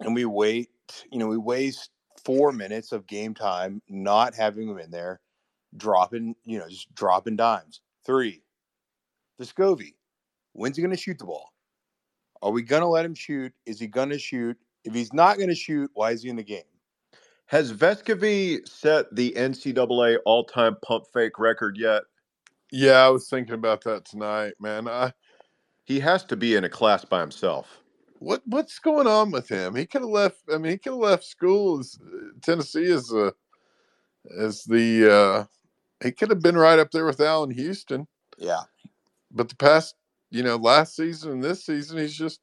and we wait. You know we waste four minutes of game time not having him in there, dropping. You know just dropping dimes. Three, Vescovi. When's he going to shoot the ball? Are we going to let him shoot? Is he going to shoot? If he's not going to shoot, why is he in the game? Has Vescovi set the NCAA all-time pump fake record yet? Yeah, I was thinking about that tonight, man. I, He has to be in a class by himself. what what's going on with him? He could have left. I mean, he could have left school as Tennessee as a as the. uh He could have been right up there with Allan Houston. Yeah. But the past, you know, last season and this season, he's just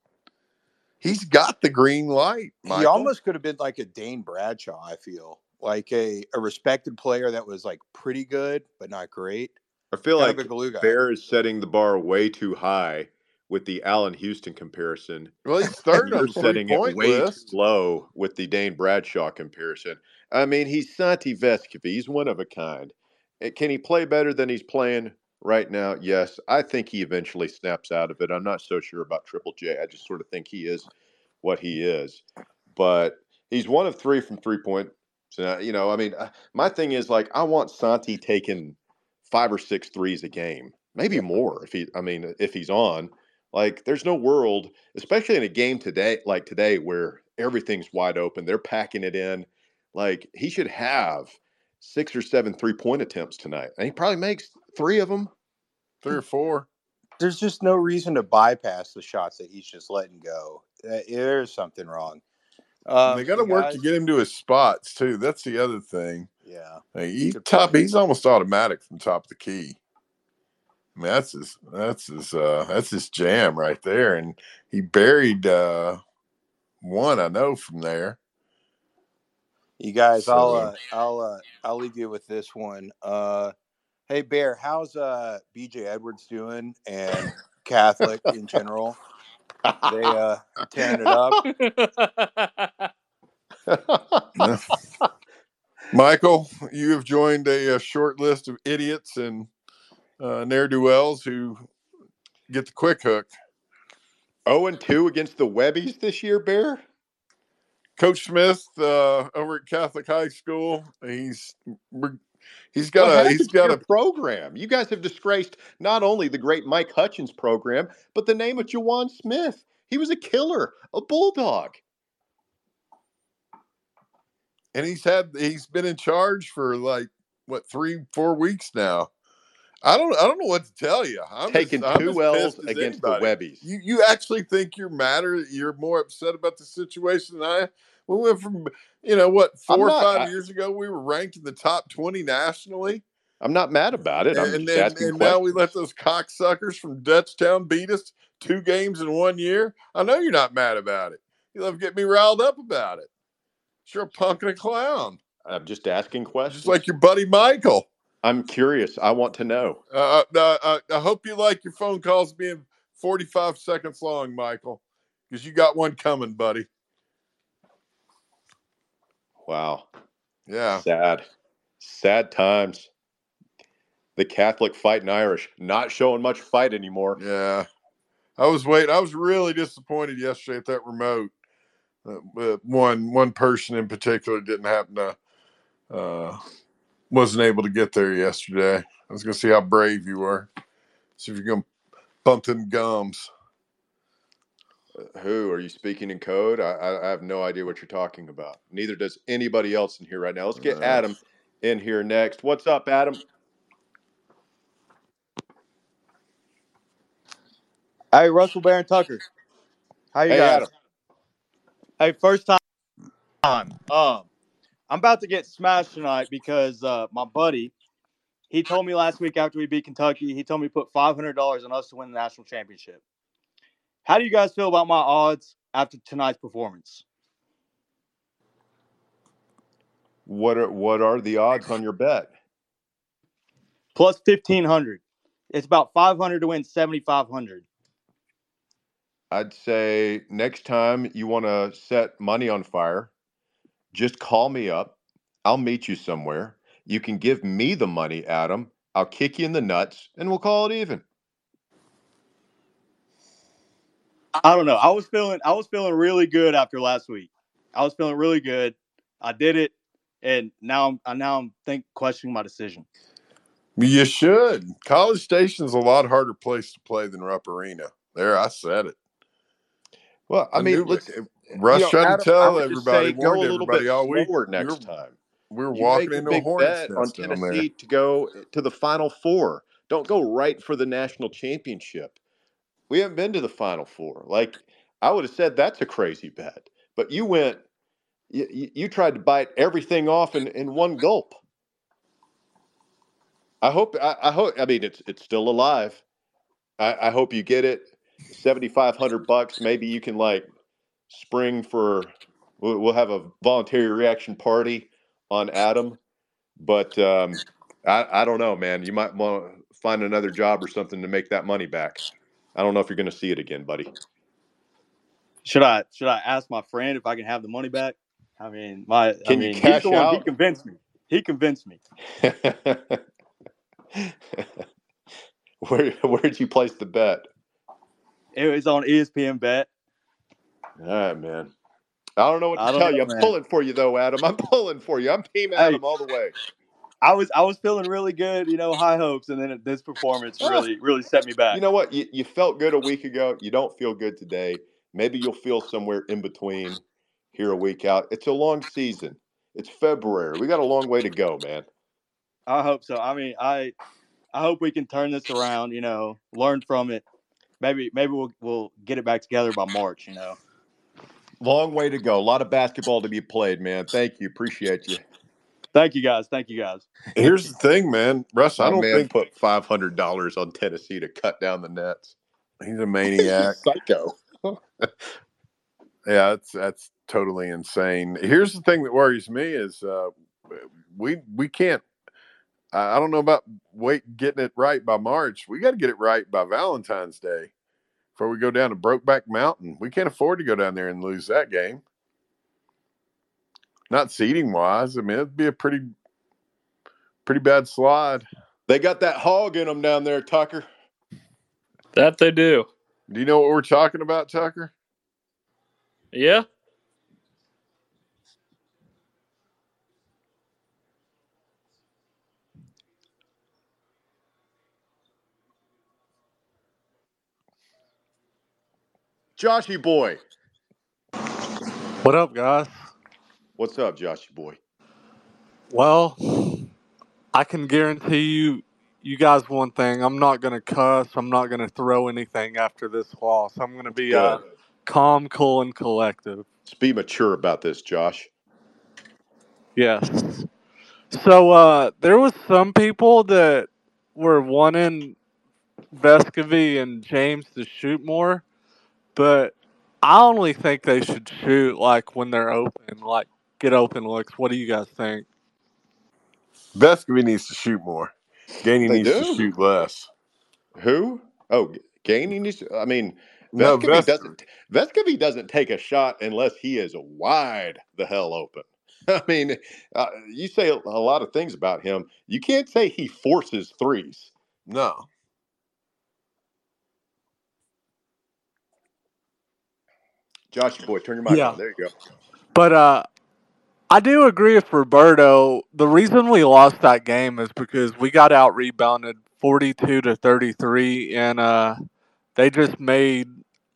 he's got the green light. He almost could have been like a Dane Bradshaw, I feel. Like a, a respected player that was like pretty good, but not great. I feel Kind like a glue. Bear is setting the bar way too high with the Allan Houston comparison. Well, he's third You're on the setting three it point way list. too low with the Dane Bradshaw comparison. I mean, he's Santi Vescovi. He's one of a kind. Uh, Can he play better than he's playing right now? Yes. I think he eventually snaps out of it. I'm not so sure about Triple J. I just sort of think he is what he is. But he's one of three from three point. So, you know, I mean, uh, my thing is like, I want Santi taking five or six threes a game, maybe more if he, I mean, if he's on. Like, there's no world, especially in a game today, like today, where everything's wide open. They're packing it in. Like, he should have six or seven three point attempts tonight, and he probably makes three of them. Three or four. There's just no reason to bypass the shots that he's just letting go. Uh, There's something wrong. Um, they got to you work guys- to get him to his spots too. That's the other thing. Yeah. Like, he top. He's almost automatic from top of the key. I mean, that's his. That's his. Uh, that's his jam right there. And he buried uh, one. I know from there. You guys, I'll uh, I'll uh, I'll leave you with this one. Uh, hey Bear, how's uh, BJ Edwards doing and Catholic in general? They uh, tearing it up. [laughs] Michael, you have joined a, uh short list of idiots and uh, ne'er do wells who get the quick hook. 0 and 2 against the Webbies this year, Bear? Coach Smith uh, over at Catholic High School. He's he's got a he's got a program. You guys have disgraced not only the great Mike Hutchins program, but the name of Jawan Smith. He was a killer, a bulldog. and he's had he's been in charge for like what three four weeks now. I don't I don't know what to tell you. I'm taking as, two L's against anybody. the Webbies. You you actually think you're madder? You're more upset about the situation than I. We went from you know what I'm 4 or five I- years ago we were ranked in the top twenty nationally, I'm not mad about it. I'm and then and now we let those cocksuckers from Dutchtown beat us two games in one year. I know you're not mad about it. You love getting me riled up about it. You're a punk and a clown, I'm just asking questions. just like your buddy Michael. I'm curious. I want to know. Uh, uh, uh, I hope you like your phone calls being 45 seconds long, Michael, because you got one coming, buddy. Wow. Yeah. Sad. Sad times. The Catholic fighting Irish not showing much fight anymore. Yeah. I was waiting. I was really disappointed yesterday at that remote. Uh, but one one person in particular didn't happen to uh wasn't able to get there yesterday. I was gonna see how brave you were. See if you're gonna bump them gums. Who are you speaking in code? I, I, I have no idea what you're talking about. Neither does anybody else in here right now. Let's get Uh, Adam in here next. What's up, Adam? Hey, Russell Barron Tucker. How you Hey, guys? Adam. Hey, first time. Um, I'm about to get smashed tonight because uh, my buddy, he told me last week after we beat Kentucky, he told me to put five hundred dollars on us to win the national championship. How do you guys feel about my odds after tonight's performance? What are what are the odds on your bet? plus fifteen hundred. It's about five hundred to win seventy five hundred. I'd say next time you want to set money on fire, just call me up. I'll meet you somewhere. You can give me the money, Adam. I'll kick you in the nuts and we'll call it even. I don't know. I was feeling I was feeling really good after last week. I was feeling really good. I did it, and now I'm I now I'm think questioning my decision. You should. College Station's a lot harder place to play than Rupp Arena. There, I said it. Well, I, I mean, knew let's. it. Russ you know, tried Adam, to tell would just everybody, say go a warned little everybody bit all week. slower We next time. We're You walking into a big hornet's bet on nest there. Tennessee to go to the Final Four. Don't go right for the national championship. We haven't been to the Final Four. Like I would have said, that's a crazy bet. But you went. You, you tried to bite everything off in, in one gulp. I hope. I, I hope. I mean, it's it's still alive. I, I hope you get it. Seventy five hundred bucks. Maybe you can like spring for. We'll, we'll have a voluntary reaction party on Adam, but um, I I don't know, man. You might want to find another job or something to make that money back. I don't know if you're going to see it again, buddy. Should I should I ask my friend if I can have the money back? I mean, my Can you mean, he's cash the one. He convinced me. He convinced me. [laughs] Where where did you place the bet? It was on ESPN Bet. All right, man. I don't know what to I tell know, you. I'm man. pulling for you though, Adam. I'm pulling for you. I'm team Hey, Adam all the way. I was I was feeling really good, you know, high hopes, and then this performance really really set me back. you know what? You, you felt good a week ago. You don't feel good today. Maybe you'll feel somewhere in between here a week out. It's a long season. It's February. We got a long way to go, man. I hope so. I mean, I I hope we can turn this around. You know, learn from it. Maybe maybe we'll we'll get it back together by March. You know. Long way to go. A lot of basketball to be played, man. Thank you. Appreciate you. Thank you guys. Thank you guys. Here's the thing, man. Russ, I don't man think put five hundred dollars on Tennessee to cut down the nets. he's a He's maniac. a [laughs] psycho. [laughs] Yeah, that's that's totally insane. Here's the thing that worries me is uh, we we can't. I I don't know about wait getting it right by March. We got to get it right by Valentine's Day before we go down to Brokeback Mountain. We can't afford to go down there and lose that game. Not seating wise, I mean it'd be a pretty pretty bad slide. They got that hog in them down there, Tucker. That they do. Do you know what we're talking about, Tucker? Yeah. Joshy boy. What up, guys? What's up, Joshy boy? Well, I can guarantee you, you guys one thing. I'm not going to cuss. I'm not going to throw anything after this loss. I'm going to be uh, calm, cool, and collective. Let's be mature about this, Josh. Yes. So uh, there was some people that were wanting Vescovi and James to shoot more, but I only think they should shoot like when they're open, like get open looks. What do you guys think? Vescovi needs to shoot more. Gainey They needs to shoot less. Who? Oh, Gainey needs to. I mean, No, Vescovi Ves- doesn't. Vescovi doesn't take a shot unless he is wide the hell open. [laughs] I mean, uh, you say a a lot of things about him. You can't say he forces threes. no. Joshy boy, turn your mic Yeah. on. There you go. But uh, I do agree with Roberto. The reason we lost that game is because we got out rebounded 42 to 33, and uh, they just made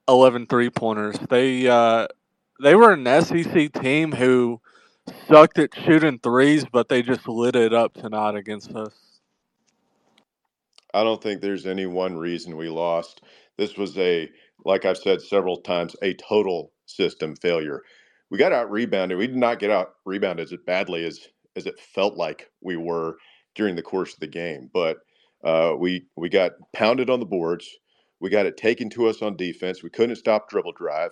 11 three pointers. They uh, they were an SEC team who sucked at shooting threes, but they just lit it up tonight against us. I don't think there's any one reason we lost. This was a, like I've said several times, a total system failure. We got out rebounded. We did not get out rebounded as badly as as it felt like we were during the course of the game. But uh, we we got pounded on the boards. We got it taken to us on defense. We couldn't stop dribble drive.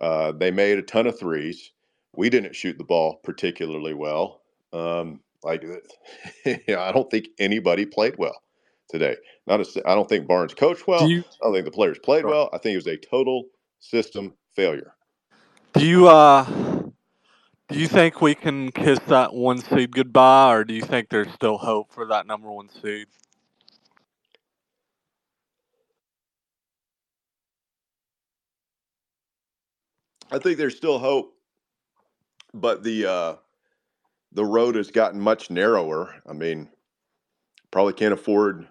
Uh, they made a ton of threes. We didn't shoot the ball particularly well. Um, Like, [laughs] you know, I don't think anybody played well today. Not a, I don't think Barnes coached well. You I don't think the players played well. I think it was a total system failure. Do you uh do you think we can kiss that one seed goodbye, or do you think there's still hope for that number one seed? I think there's still hope, but the uh, the road has gotten much narrower. I mean, probably can't afford.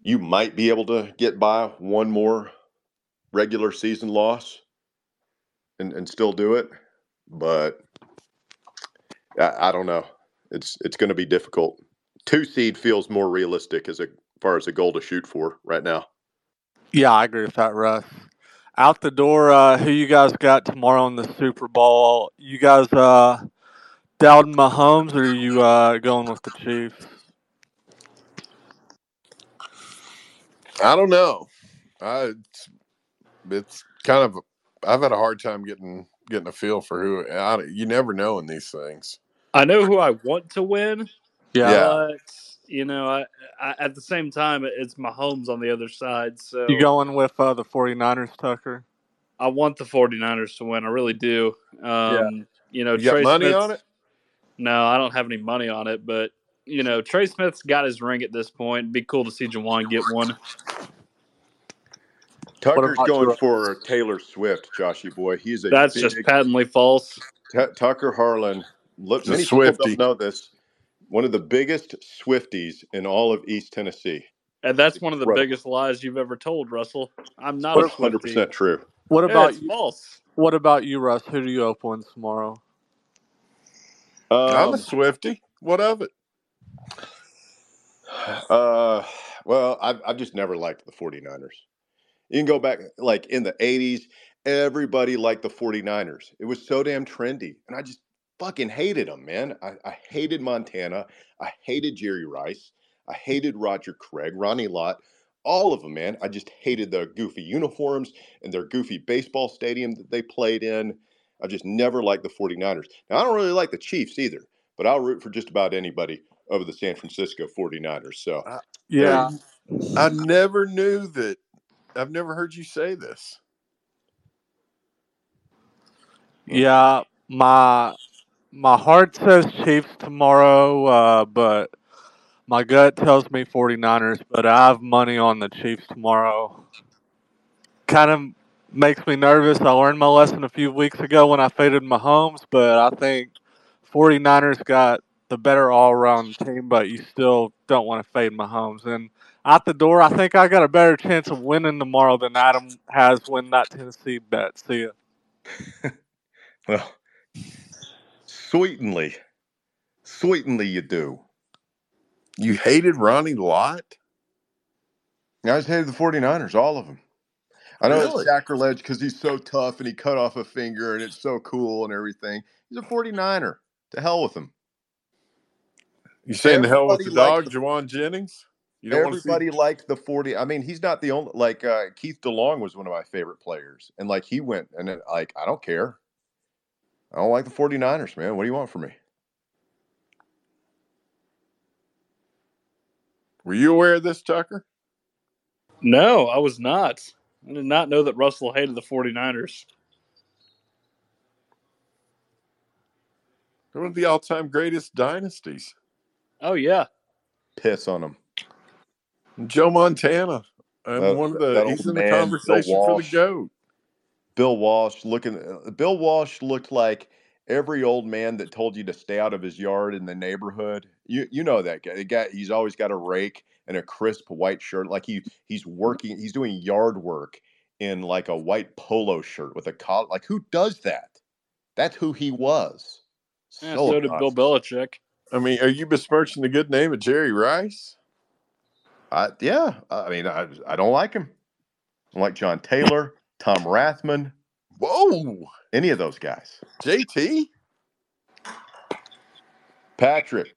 You might be able to get by one more regular season loss and, and still do it, but I, I don't know. It's it's going to be difficult. Two seed feels more realistic as a far as a goal to shoot for right now. Yeah, I agree with that, Russ. Out the door, uh, who you guys got tomorrow in the Super Bowl? You guys uh, doubting Mahomes, or are you uh, going with the Chiefs? I don't know. I it's, it's kind of I've had a hard time getting getting a feel for who. I, you never know in these things. I know who I want to win, Yeah. Yeah. but you know, I, I at the same time, it's Mahomes on the other side. So You going with uh, the 49ers, Tucker? I want the 49ers to win. I really do. Um, You know, You got Trey money Smith's- on it? No, I don't have any money on it, but you know, Trey Smith's got his ring at this point. It'd be cool to see Jauan get one. Tucker's going your- for Taylor Swift, Joshy boy. He's a That's big, just patently false. Tu- Tucker Harlan. Look, He's a many people Swiftie. don't know this. One of the biggest Swifties in all of East Tennessee. And that's one of the Incredible. biggest lies you've ever told, Russell. I'm not a hundred percent true. What Yeah, about it's you? false. What about you, Russ? Who do you hope wins tomorrow? I'm Um, a Swifty. What of it? [sighs] Uh, well, I've, I've just never liked the 49ers. You can go back, like in the 80s, everybody liked the 49ers. It was so damn trendy. And I just fucking hated them, man. I, I hated Montana. I hated Jerry Rice. I hated Roger Craig, Ronnie Lott, all of them, man. I just hated their goofy uniforms and their goofy baseball stadium that they played in. I just never liked the 49ers. Now, I don't really like the Chiefs either, but I'll root for just about anybody over the San Francisco 49ers. So, Yeah. I never knew that. I've never heard you say this. Yeah, my my heart says Chiefs tomorrow, uh, but my gut tells me 49ers, but I have money on the Chiefs tomorrow. Kind of makes me nervous. I learned my lesson a few weeks ago when I faded Mahomes, but I think 49ers got the better all-around team, but you still don't want to fade Mahomes. And out the door, I think I got a better chance of winning tomorrow than Adam has winning that Tennessee bet. See ya. [laughs] well, sweetenly, sweetenly you do. You hated Ronnie Lott? I just hated the 49ers, all of them. I know Really? it's sacrilege because he's so tough and he cut off a finger and it's so cool and everything. He's a 49er. To hell with him. You saying the hell with the dog, liked Jauan Jennings? You don't want see Everybody liked the 40. I mean, he's not the only, like, uh, Keith DeLong was one of my favorite players. And, like, he went and, then, like, I don't care. I don't like the 49ers, man. What do you want from me? Were you aware of this, Tucker? No, I was not. I did not know that Russell hated the 49ers. They're one of the all-time greatest dynasties. Oh, yeah. Piss on him. Joe Montana. That- one of the he's in the man, Bill conversation for the Walsh. goat. Bill Walsh looking uh, Bill Walsh looked like every old man that told you to stay out of his yard in the neighborhood. You you know that guy. The guy he's always got a rake and a crisp white shirt. Like he he's working, he's doing yard work in like a white polo shirt with a collar. Like who does that? That's who he was. Yeah, so did Bill. Belichick. I mean, are you besmirching the good name of Jerry Rice? I, yeah, I mean, I, I don't like him. I don't like John Taylor, Tom Rathman, Whoa, any of those guys. JT. Patrick,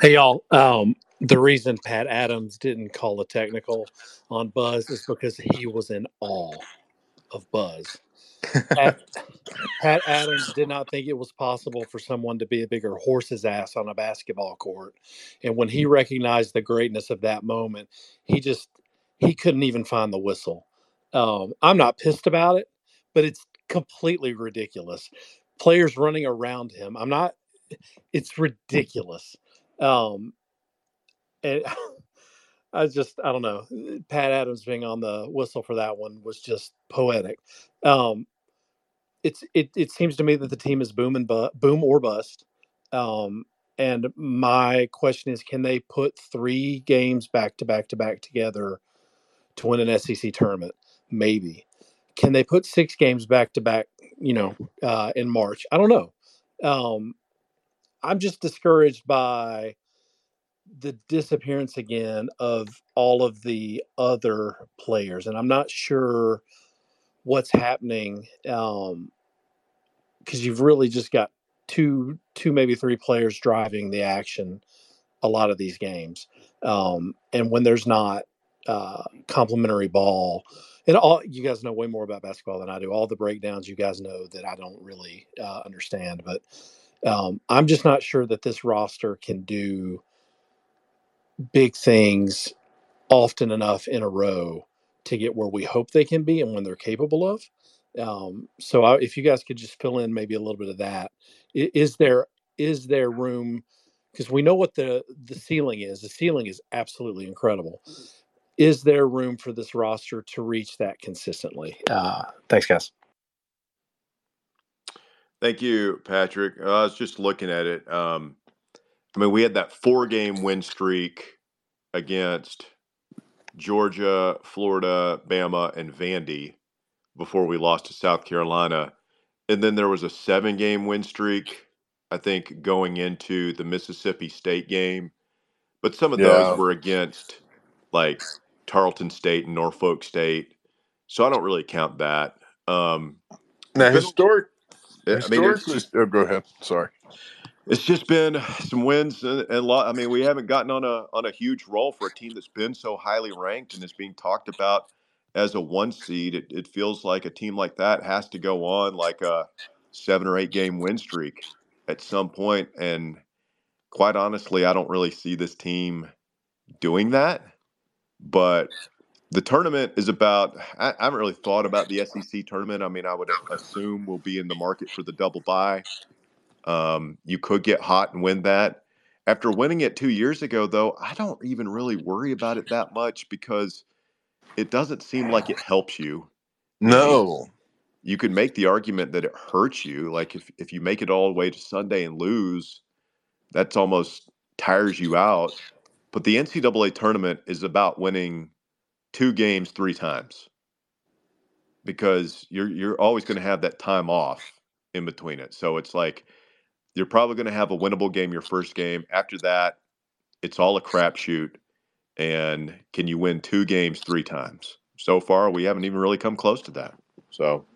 Hey y'all, um, the reason Pat Adams didn't call a technical on Buzz is because he was in awe of Buzz. Pat, [laughs] Pat Adams did not think it was possible for someone to be a bigger horse's ass on a basketball court. And when he recognized the greatness of that moment, he just he couldn't even find the whistle. Um, I'm not pissed about it, but it's completely ridiculous. Players running around him. I'm not. It's ridiculous. Um, and [laughs] I just I don't know. Pat Adams being on the whistle for that one was just poetic. Um, it's it it seems to me that the team is boom and bu- boom or bust. Um, and my question is, can they put three games back to back to back together to win an SEC tournament? Maybe. Can they put six games back to back? You know, uh, in March. I don't know. Um, I'm just discouraged by the disappearance again of all of the other players, and I'm not sure what's happening. Um, because you've really just got two, two maybe three players driving the action a lot of these games. Um, and when there's not uh, complementary ball, and all you guys know way more about basketball than I do. All the breakdowns you guys know that I don't really uh, understand, but um, I'm just not sure that this roster can do big things often enough in a row to get where we hope they can be and when they're capable of. Um, so I, if you guys could just fill in maybe a little bit of that, I- is there is there room? Because we know what the the ceiling is. The ceiling is absolutely incredible. Is there room for this roster to reach that consistently? Uh, thanks, guys. Thank you, Patrick. Uh, I was just looking at it. Um, I mean, we had that four game win streak against Georgia, Florida, Bama, and Vandy before we lost to South Carolina. And then there was a seven game win streak, I think, going into the Mississippi State game. But some of Yeah. those were against like Tarleton State and Norfolk State. So I don't really count that. Um, Now, historic, I mean, historically, just oh, go ahead. Sorry. It's just been some wins and, and lot. I mean, we haven't gotten on a on a huge roll for a team that's been so highly ranked and is being talked about as a one seed. It, it feels like a team like that has to go on like a seven or eight game win streak at some point. And quite honestly, I don't really see this team doing that. But the tournament is about. I, I haven't really thought about the SEC tournament. I mean, I would assume we'll be in the market for the double bye. Um, you could get hot and win that. After winning it two years ago, though, I don't even really worry about it that much because it doesn't seem like it helps you. No. You could make the argument that it hurts you. Like if, if you make it all the way to Sunday and lose, that's almost tires you out. But the NCAA tournament is about winning two games three times because you're you're always going to have that time off in between it. So it's like you're probably going to have a winnable game your first game. After that, it's all a crapshoot. And can you win two games three times? So far, we haven't even really come close to that. So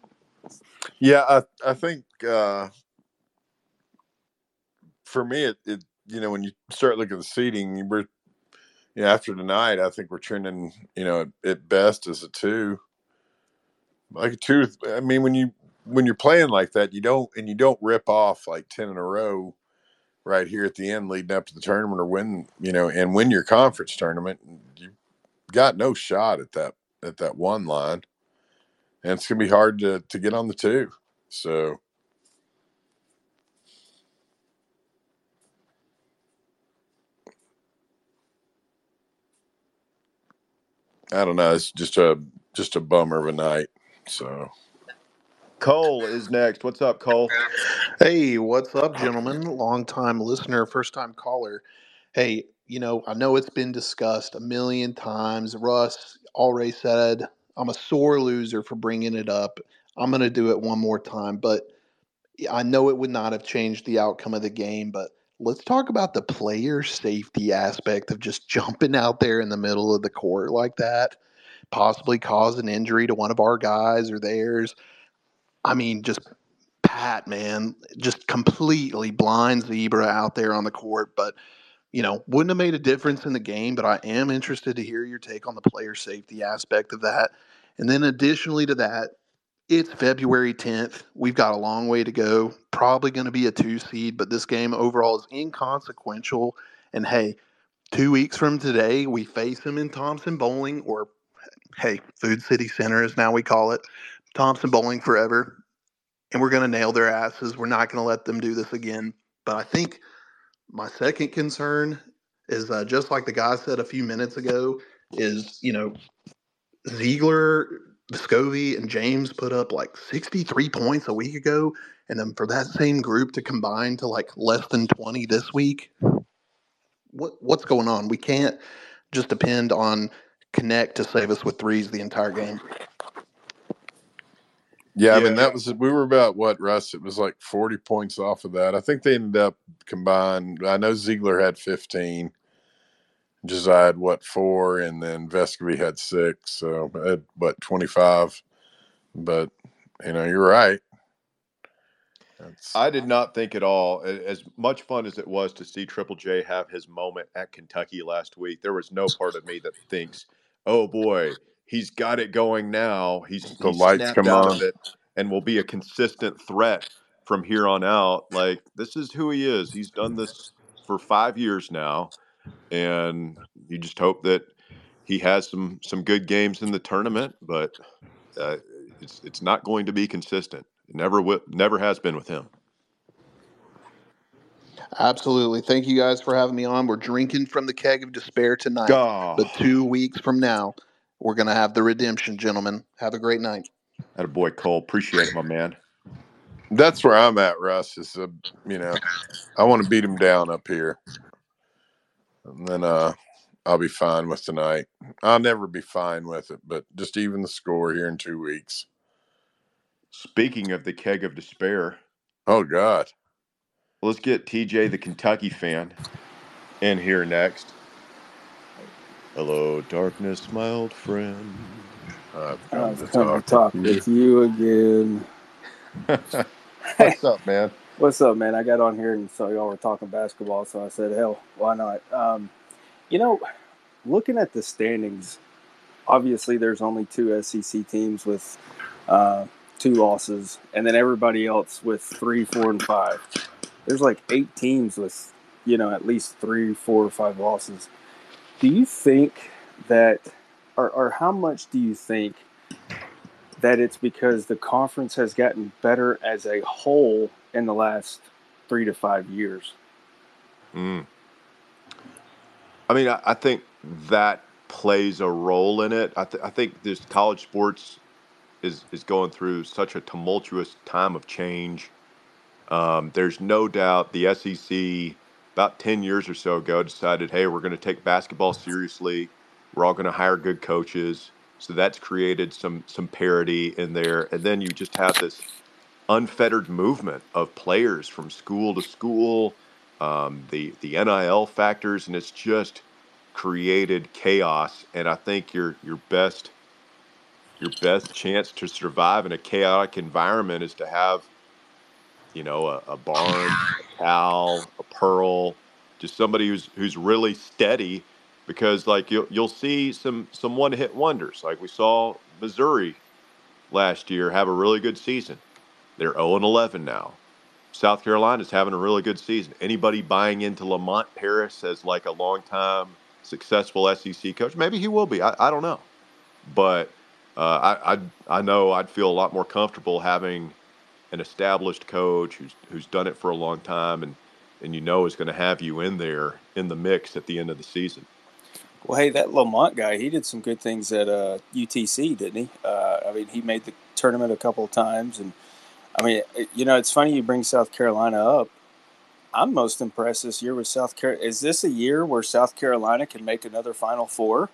Yeah, I I think uh, for me, it, it you know when you start looking at the seating, were you know after tonight, I think we're trending you know at, at best as a two, like a two. I mean, when you when you're playing like that, you don't and you don't rip off like ten in a row right here at the end, leading up to the tournament, or win you know and win your conference tournament. You got no shot at that at that one line, and it's gonna be hard to to get on the two. So. I don't know. It's just a just a bummer of a night. So Cole is next. What's up, Cole? Hey, what's up, gentlemen? Long time listener, first time caller. Hey, you know, I know it's been discussed a million times. Russ already said I'm a sore loser for bringing it up. I'm going to do it one more time, but I know it would not have changed the outcome of the game, but let's talk about the player safety aspect of just jumping out there in the middle of the court like that, possibly cause an injury to one of our guys or theirs. I mean, just Pat, man, just completely blind zebra out there on the court. But, you know, wouldn't have made a difference in the game. But I am interested to hear your take on the player safety aspect of that. And then, additionally to that, it's February 10th. We've got a long way to go. Probably going to be a two seed, but this game overall is inconsequential. And hey, two weeks from today, we face them in Thompson-Boling, or hey, Food City Center is now we call it Thompson-Boling forever. And we're going to nail their asses. We're not going to let them do this again. But I think my second concern is uh, just like the guy said a few minutes ago, is, you know, Zeigler, Vescovi, and James put up like 63 points a week ago. And then for that same group to combine to like less than 20 this week, what what's going on? We can't just depend on Knecht to save us with threes the entire game. Yeah, I mean that was we were about what Russ. It was like forty points off of that. I think they ended up combined. I know Zeigler had fifteen, Josiah had what four, and then Vescovi had six. So at what twenty five. But you know you're right. That's I did not think at all, as much fun as it was to see Triple J have his moment at Kentucky last week, there was no part of me that thinks, oh boy, he's got it going now. He's, the he's lights come out on. of it and will be a consistent threat from here on out. Like, this is who he is. He's done this for five years now. And you just hope that he has some some good games in the tournament, but uh, it's it's not going to be consistent. It never wi- never has been with him. Absolutely. Thank you guys for having me on. We're drinking from the keg of despair tonight. God. But two weeks from now, we're going to have the redemption, gentlemen. Have a great night. Had a boy Cole. Appreciate it, my man. That's where I'm at, Russ. Is uh, you know I want to beat him down up here, and then uh I'll be fine with tonight. I'll never be fine with it, but just even the score here in two weeks. Speaking of the keg of despair, Oh God. let's get TJ, the Kentucky fan, in here next. Hello, darkness, my old friend. I've come I've to come to talk talk with you. with you again. [laughs] What's up, man? What's up, man? I got on here and saw y'all were talking basketball, so I said, hell, why not? Um, you know, looking at the standings, obviously there's only two SEC teams with uh, two losses, and then everybody else with three, four, and five. There's like eight teams with, you know, at least three, four, or five losses. Do you think that, or, or how much do you think that it's because the conference has gotten better as a whole in the last three to five years? Mm. I mean, I, I think that plays a role in it. I, th- I think this college sports is is going through such a tumultuous time of change. Um, there's no doubt the SEC about ten years or so ago decided, hey, we're going to take basketball seriously. We're all going to hire good coaches. So that's created some some parity in there, and then you just have this unfettered movement of players from school to school, um, the the NIL factors, and it's just created chaos. And I think your your best your best chance to survive in a chaotic environment is to have, you know, a, a Barnes, a Cal, a Pearl, just somebody who's who's really steady. Because like you'll you'll see some some one hit wonders, like we saw Missouri last year have a really good season. They're 0 and 11 now. South Carolina's having a really good season. Anybody buying into Lamont Paris as like a long-time successful SEC coach? Maybe he will be. I, I don't know, but uh, I, I I know I'd feel a lot more comfortable having an established coach who's who's done it for a long time and and you know is going to have you in there in the mix at the end of the season. Well, hey, that Lamont guy, he did some good things at uh, UTC, didn't he? Uh, I mean, he made the tournament a couple of times. And, I mean, you know, it's funny you bring South Carolina up. I'm most impressed this year with South Carolina. Is this a year where South Carolina can make another Final Four?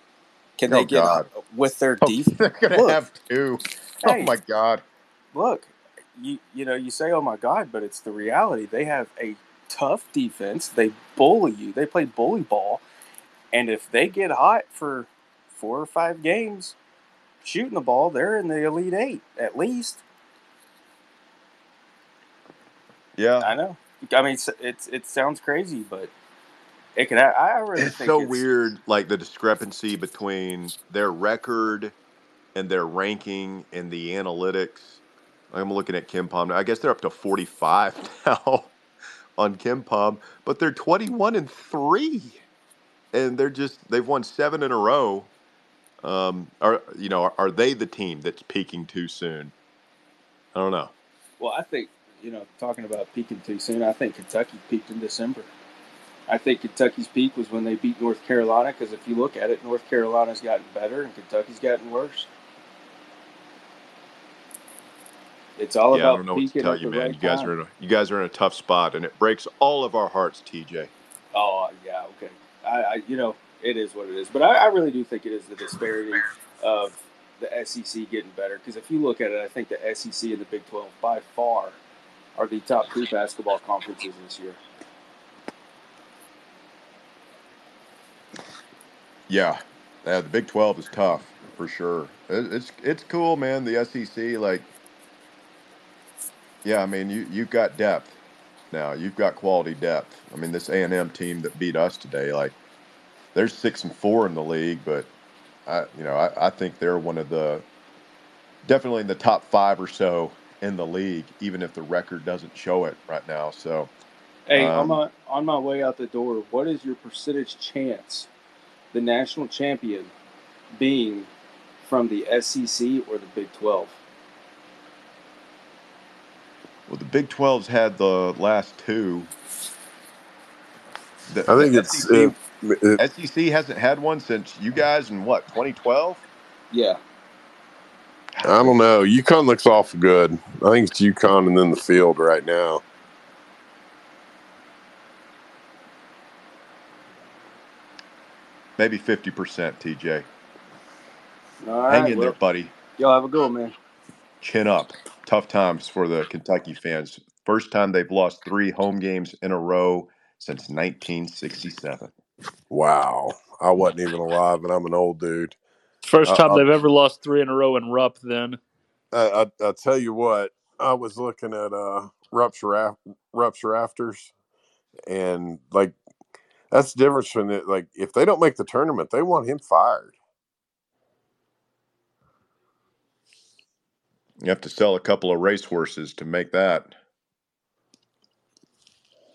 Can Oh, they get God. with their Oh, defense? [laughs] they're going to have two. Oh my God. look, you you know, you say, "Oh my God," but it's the reality. They have a tough defense. They bully you. They play bully ball, and if they get hot for four or five games shooting the ball, they're in the elite eight at least. Yeah. I know. I mean, it's, it's it sounds crazy, but it can. ha- I really It's think so it's weird, like the discrepancy between their record and their ranking and the analytics. I'm looking at KenPom. I guess they're up to 45 [laughs] now on KenPom, but they're 21 and three, and they're just they've won seven in a row. Um, are you know are, are they the team that's peaking too soon? I don't know. Well, I think you know, talking about peaking too soon. I think Kentucky peaked in December. I think Kentucky's peak was when they beat North Carolina. Because if you look at it, North Carolina's gotten better and Kentucky's gotten worse. It's all about. yeah, I don't know what to tell you, man. right You guys time. are in a you guys are in a tough spot, and it breaks all of our hearts, TJ. Oh yeah, okay. I, I you know it is what it is, but I, I really do think it is the disparity of the SEC getting better. Because if you look at it, I think the SEC and the Big Twelve by far are the top two basketball conferences this year. Yeah, yeah. The Big Twelve is tough for sure. It, it's it's cool, man. The SEC, like, yeah. I mean, you you've got depth now. You've got quality depth. I mean, this A and M team that beat us today, like, they're six and four in the league, but I, you know, I, I think they're one of the definitely in the top five or so in the league, even if the record doesn't show it right now. So, Hey, on um, my on my way out the door, what is your percentage chance the national champion being from the SEC or the Big Twelve? Well, the Big 12's had the last two. The, I think the it's SEC it, it, SEC hasn't had one since you guys in what 2012. Yeah. I don't know. UConn looks awful good. I think it's UConn and then the field right now. Maybe 50%, TJ. All Hang right. in there, buddy. y'all have a good one, man. Chin up. Tough times for the Kentucky fans. First time they've lost three home games in a row since 1967. Wow. I wasn't even alive, and I'm an old dude. First time I, they've ever lost three in a row in Rupp. Then I, I, I tell you what, I was looking at uh, rupture af- rupture afters, and like that's the difference from it. Like if they don't make the tournament, they want him fired. You have to sell a couple of racehorses to make that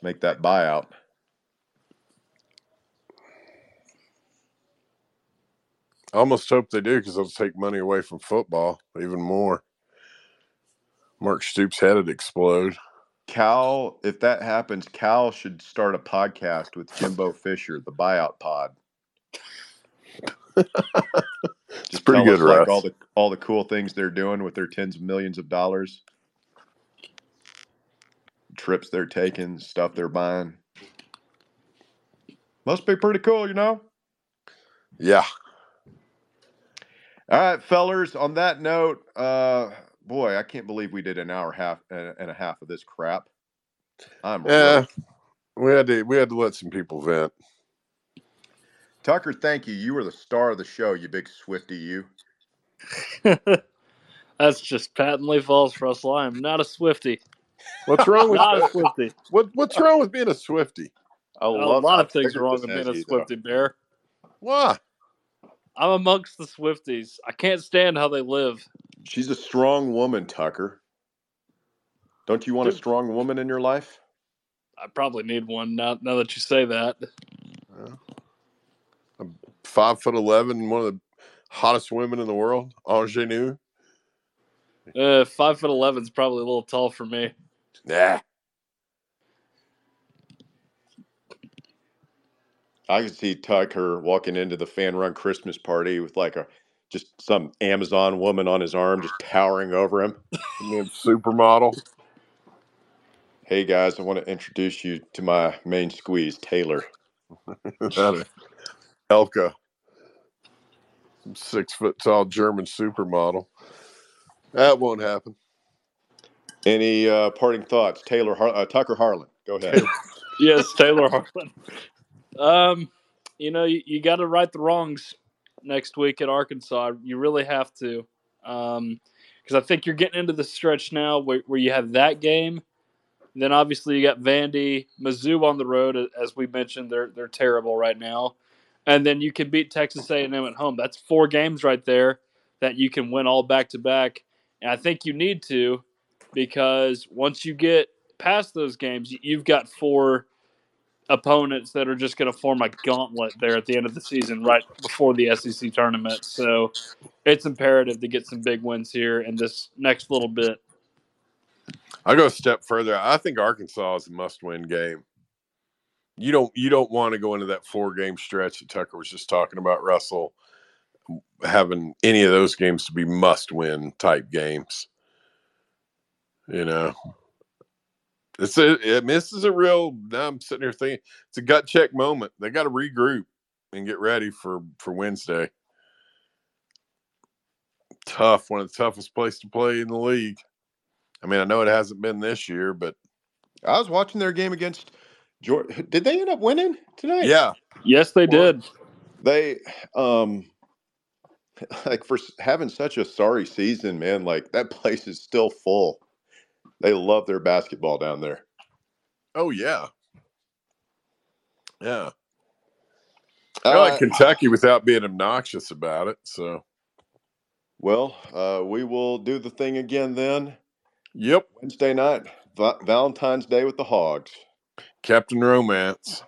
make that buyout. I almost hope they do because it'll take money away from football even more. Mark Stoops' head would explode. Cal, if that happens, Cal should start a podcast with Jimbo Fisher, the buyout pod. [laughs] It's pretty good, like all the all the cool things they're doing with their tens of millions of dollars, trips they're taking, stuff they're buying. Must be pretty cool, you know. Yeah. All right, fellers. On that note, uh, boy, I can't believe we did an hour half and a half of this crap. I'm Yeah. rooked. We had to we had to let some people vent. Tucker, thank you. You were the star of the show, you big Swifty. You. [laughs] that's just patently false, Russell. I am not a Swifty. What's wrong with [laughs] Not a [laughs] Swifty. what what's wrong with being a Swifty? I A love a lot of things are wrong with being a edgy, though. Swifty Bear. Why? I'm amongst the Swifties. I can't stand how they live. She's a strong woman, Tucker. Don't you want a strong woman in your life? I probably need one now. Now that you say that, I'm five foot eleven and one of the hottest women in the world. Ingenue. uh, five foot eleven is probably a little tall for me. Yeah. I could see Tucker walking into the fan run Christmas party with like a just some Amazon woman on his arm, just towering over him. supermodel. Hey guys, I want to introduce you to my main squeeze, Taylor. [laughs] Elka. Six foot tall German supermodel. That won't happen. Any uh, parting thoughts, Taylor Har- uh, Tucker Harlan? Go ahead. [laughs] yes, Taylor Harlan. Um, you know, you, you got to right the wrongs next week at Arkansas. You really have to, because I think you're getting into the stretch now where, where you have that game. Then obviously you got Vandy, Mizzou on the road, as we mentioned. They're they're terrible right now, and then you can beat Texas A&M at home. That's four games right there that you can win all back to back. And I think you need to because once you get past those games, you've got four opponents that are just going to form a gauntlet there at the end of the season, right before the SEC tournament. So it's imperative to get some big wins here in this next little bit. I go a step further. I think Arkansas is a must-win game. You don't you don't want to go into that four-game stretch that Tucker was just talking about. Russell having any of those games to be must-win type games. You know, it's this is a real. Now I'm sitting here thinking it's a gut check moment. They got to regroup and get ready for for Wednesday. Tough, one of the toughest place to play in the league. I mean, I know it hasn't been this year, but I was watching their game against Georgia. Did they end up winning tonight? yeah, Yes, they did. They um [laughs] like for having such a sorry season, man, like that place is still full. They love their basketball down there. oh yeah, yeah. I like Uh, Kentucky without being obnoxious about it. So, well, uh, we will do the thing again then yep, Wednesday night, Va- Valentine's Day with the Hogs. Captain Romance.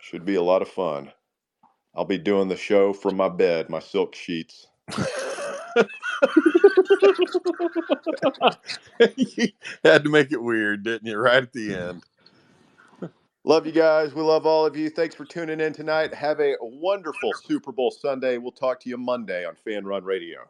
Should be a lot of fun. I'll be doing the show from my bed, my silk sheets. you [laughs] [laughs] had to make it weird, didn't you? Right at the end. Love you guys. We love all of you. Thanks for tuning in tonight. Have a wonderful Super Bowl Sunday. We'll talk to you Monday on Fan Run Radio.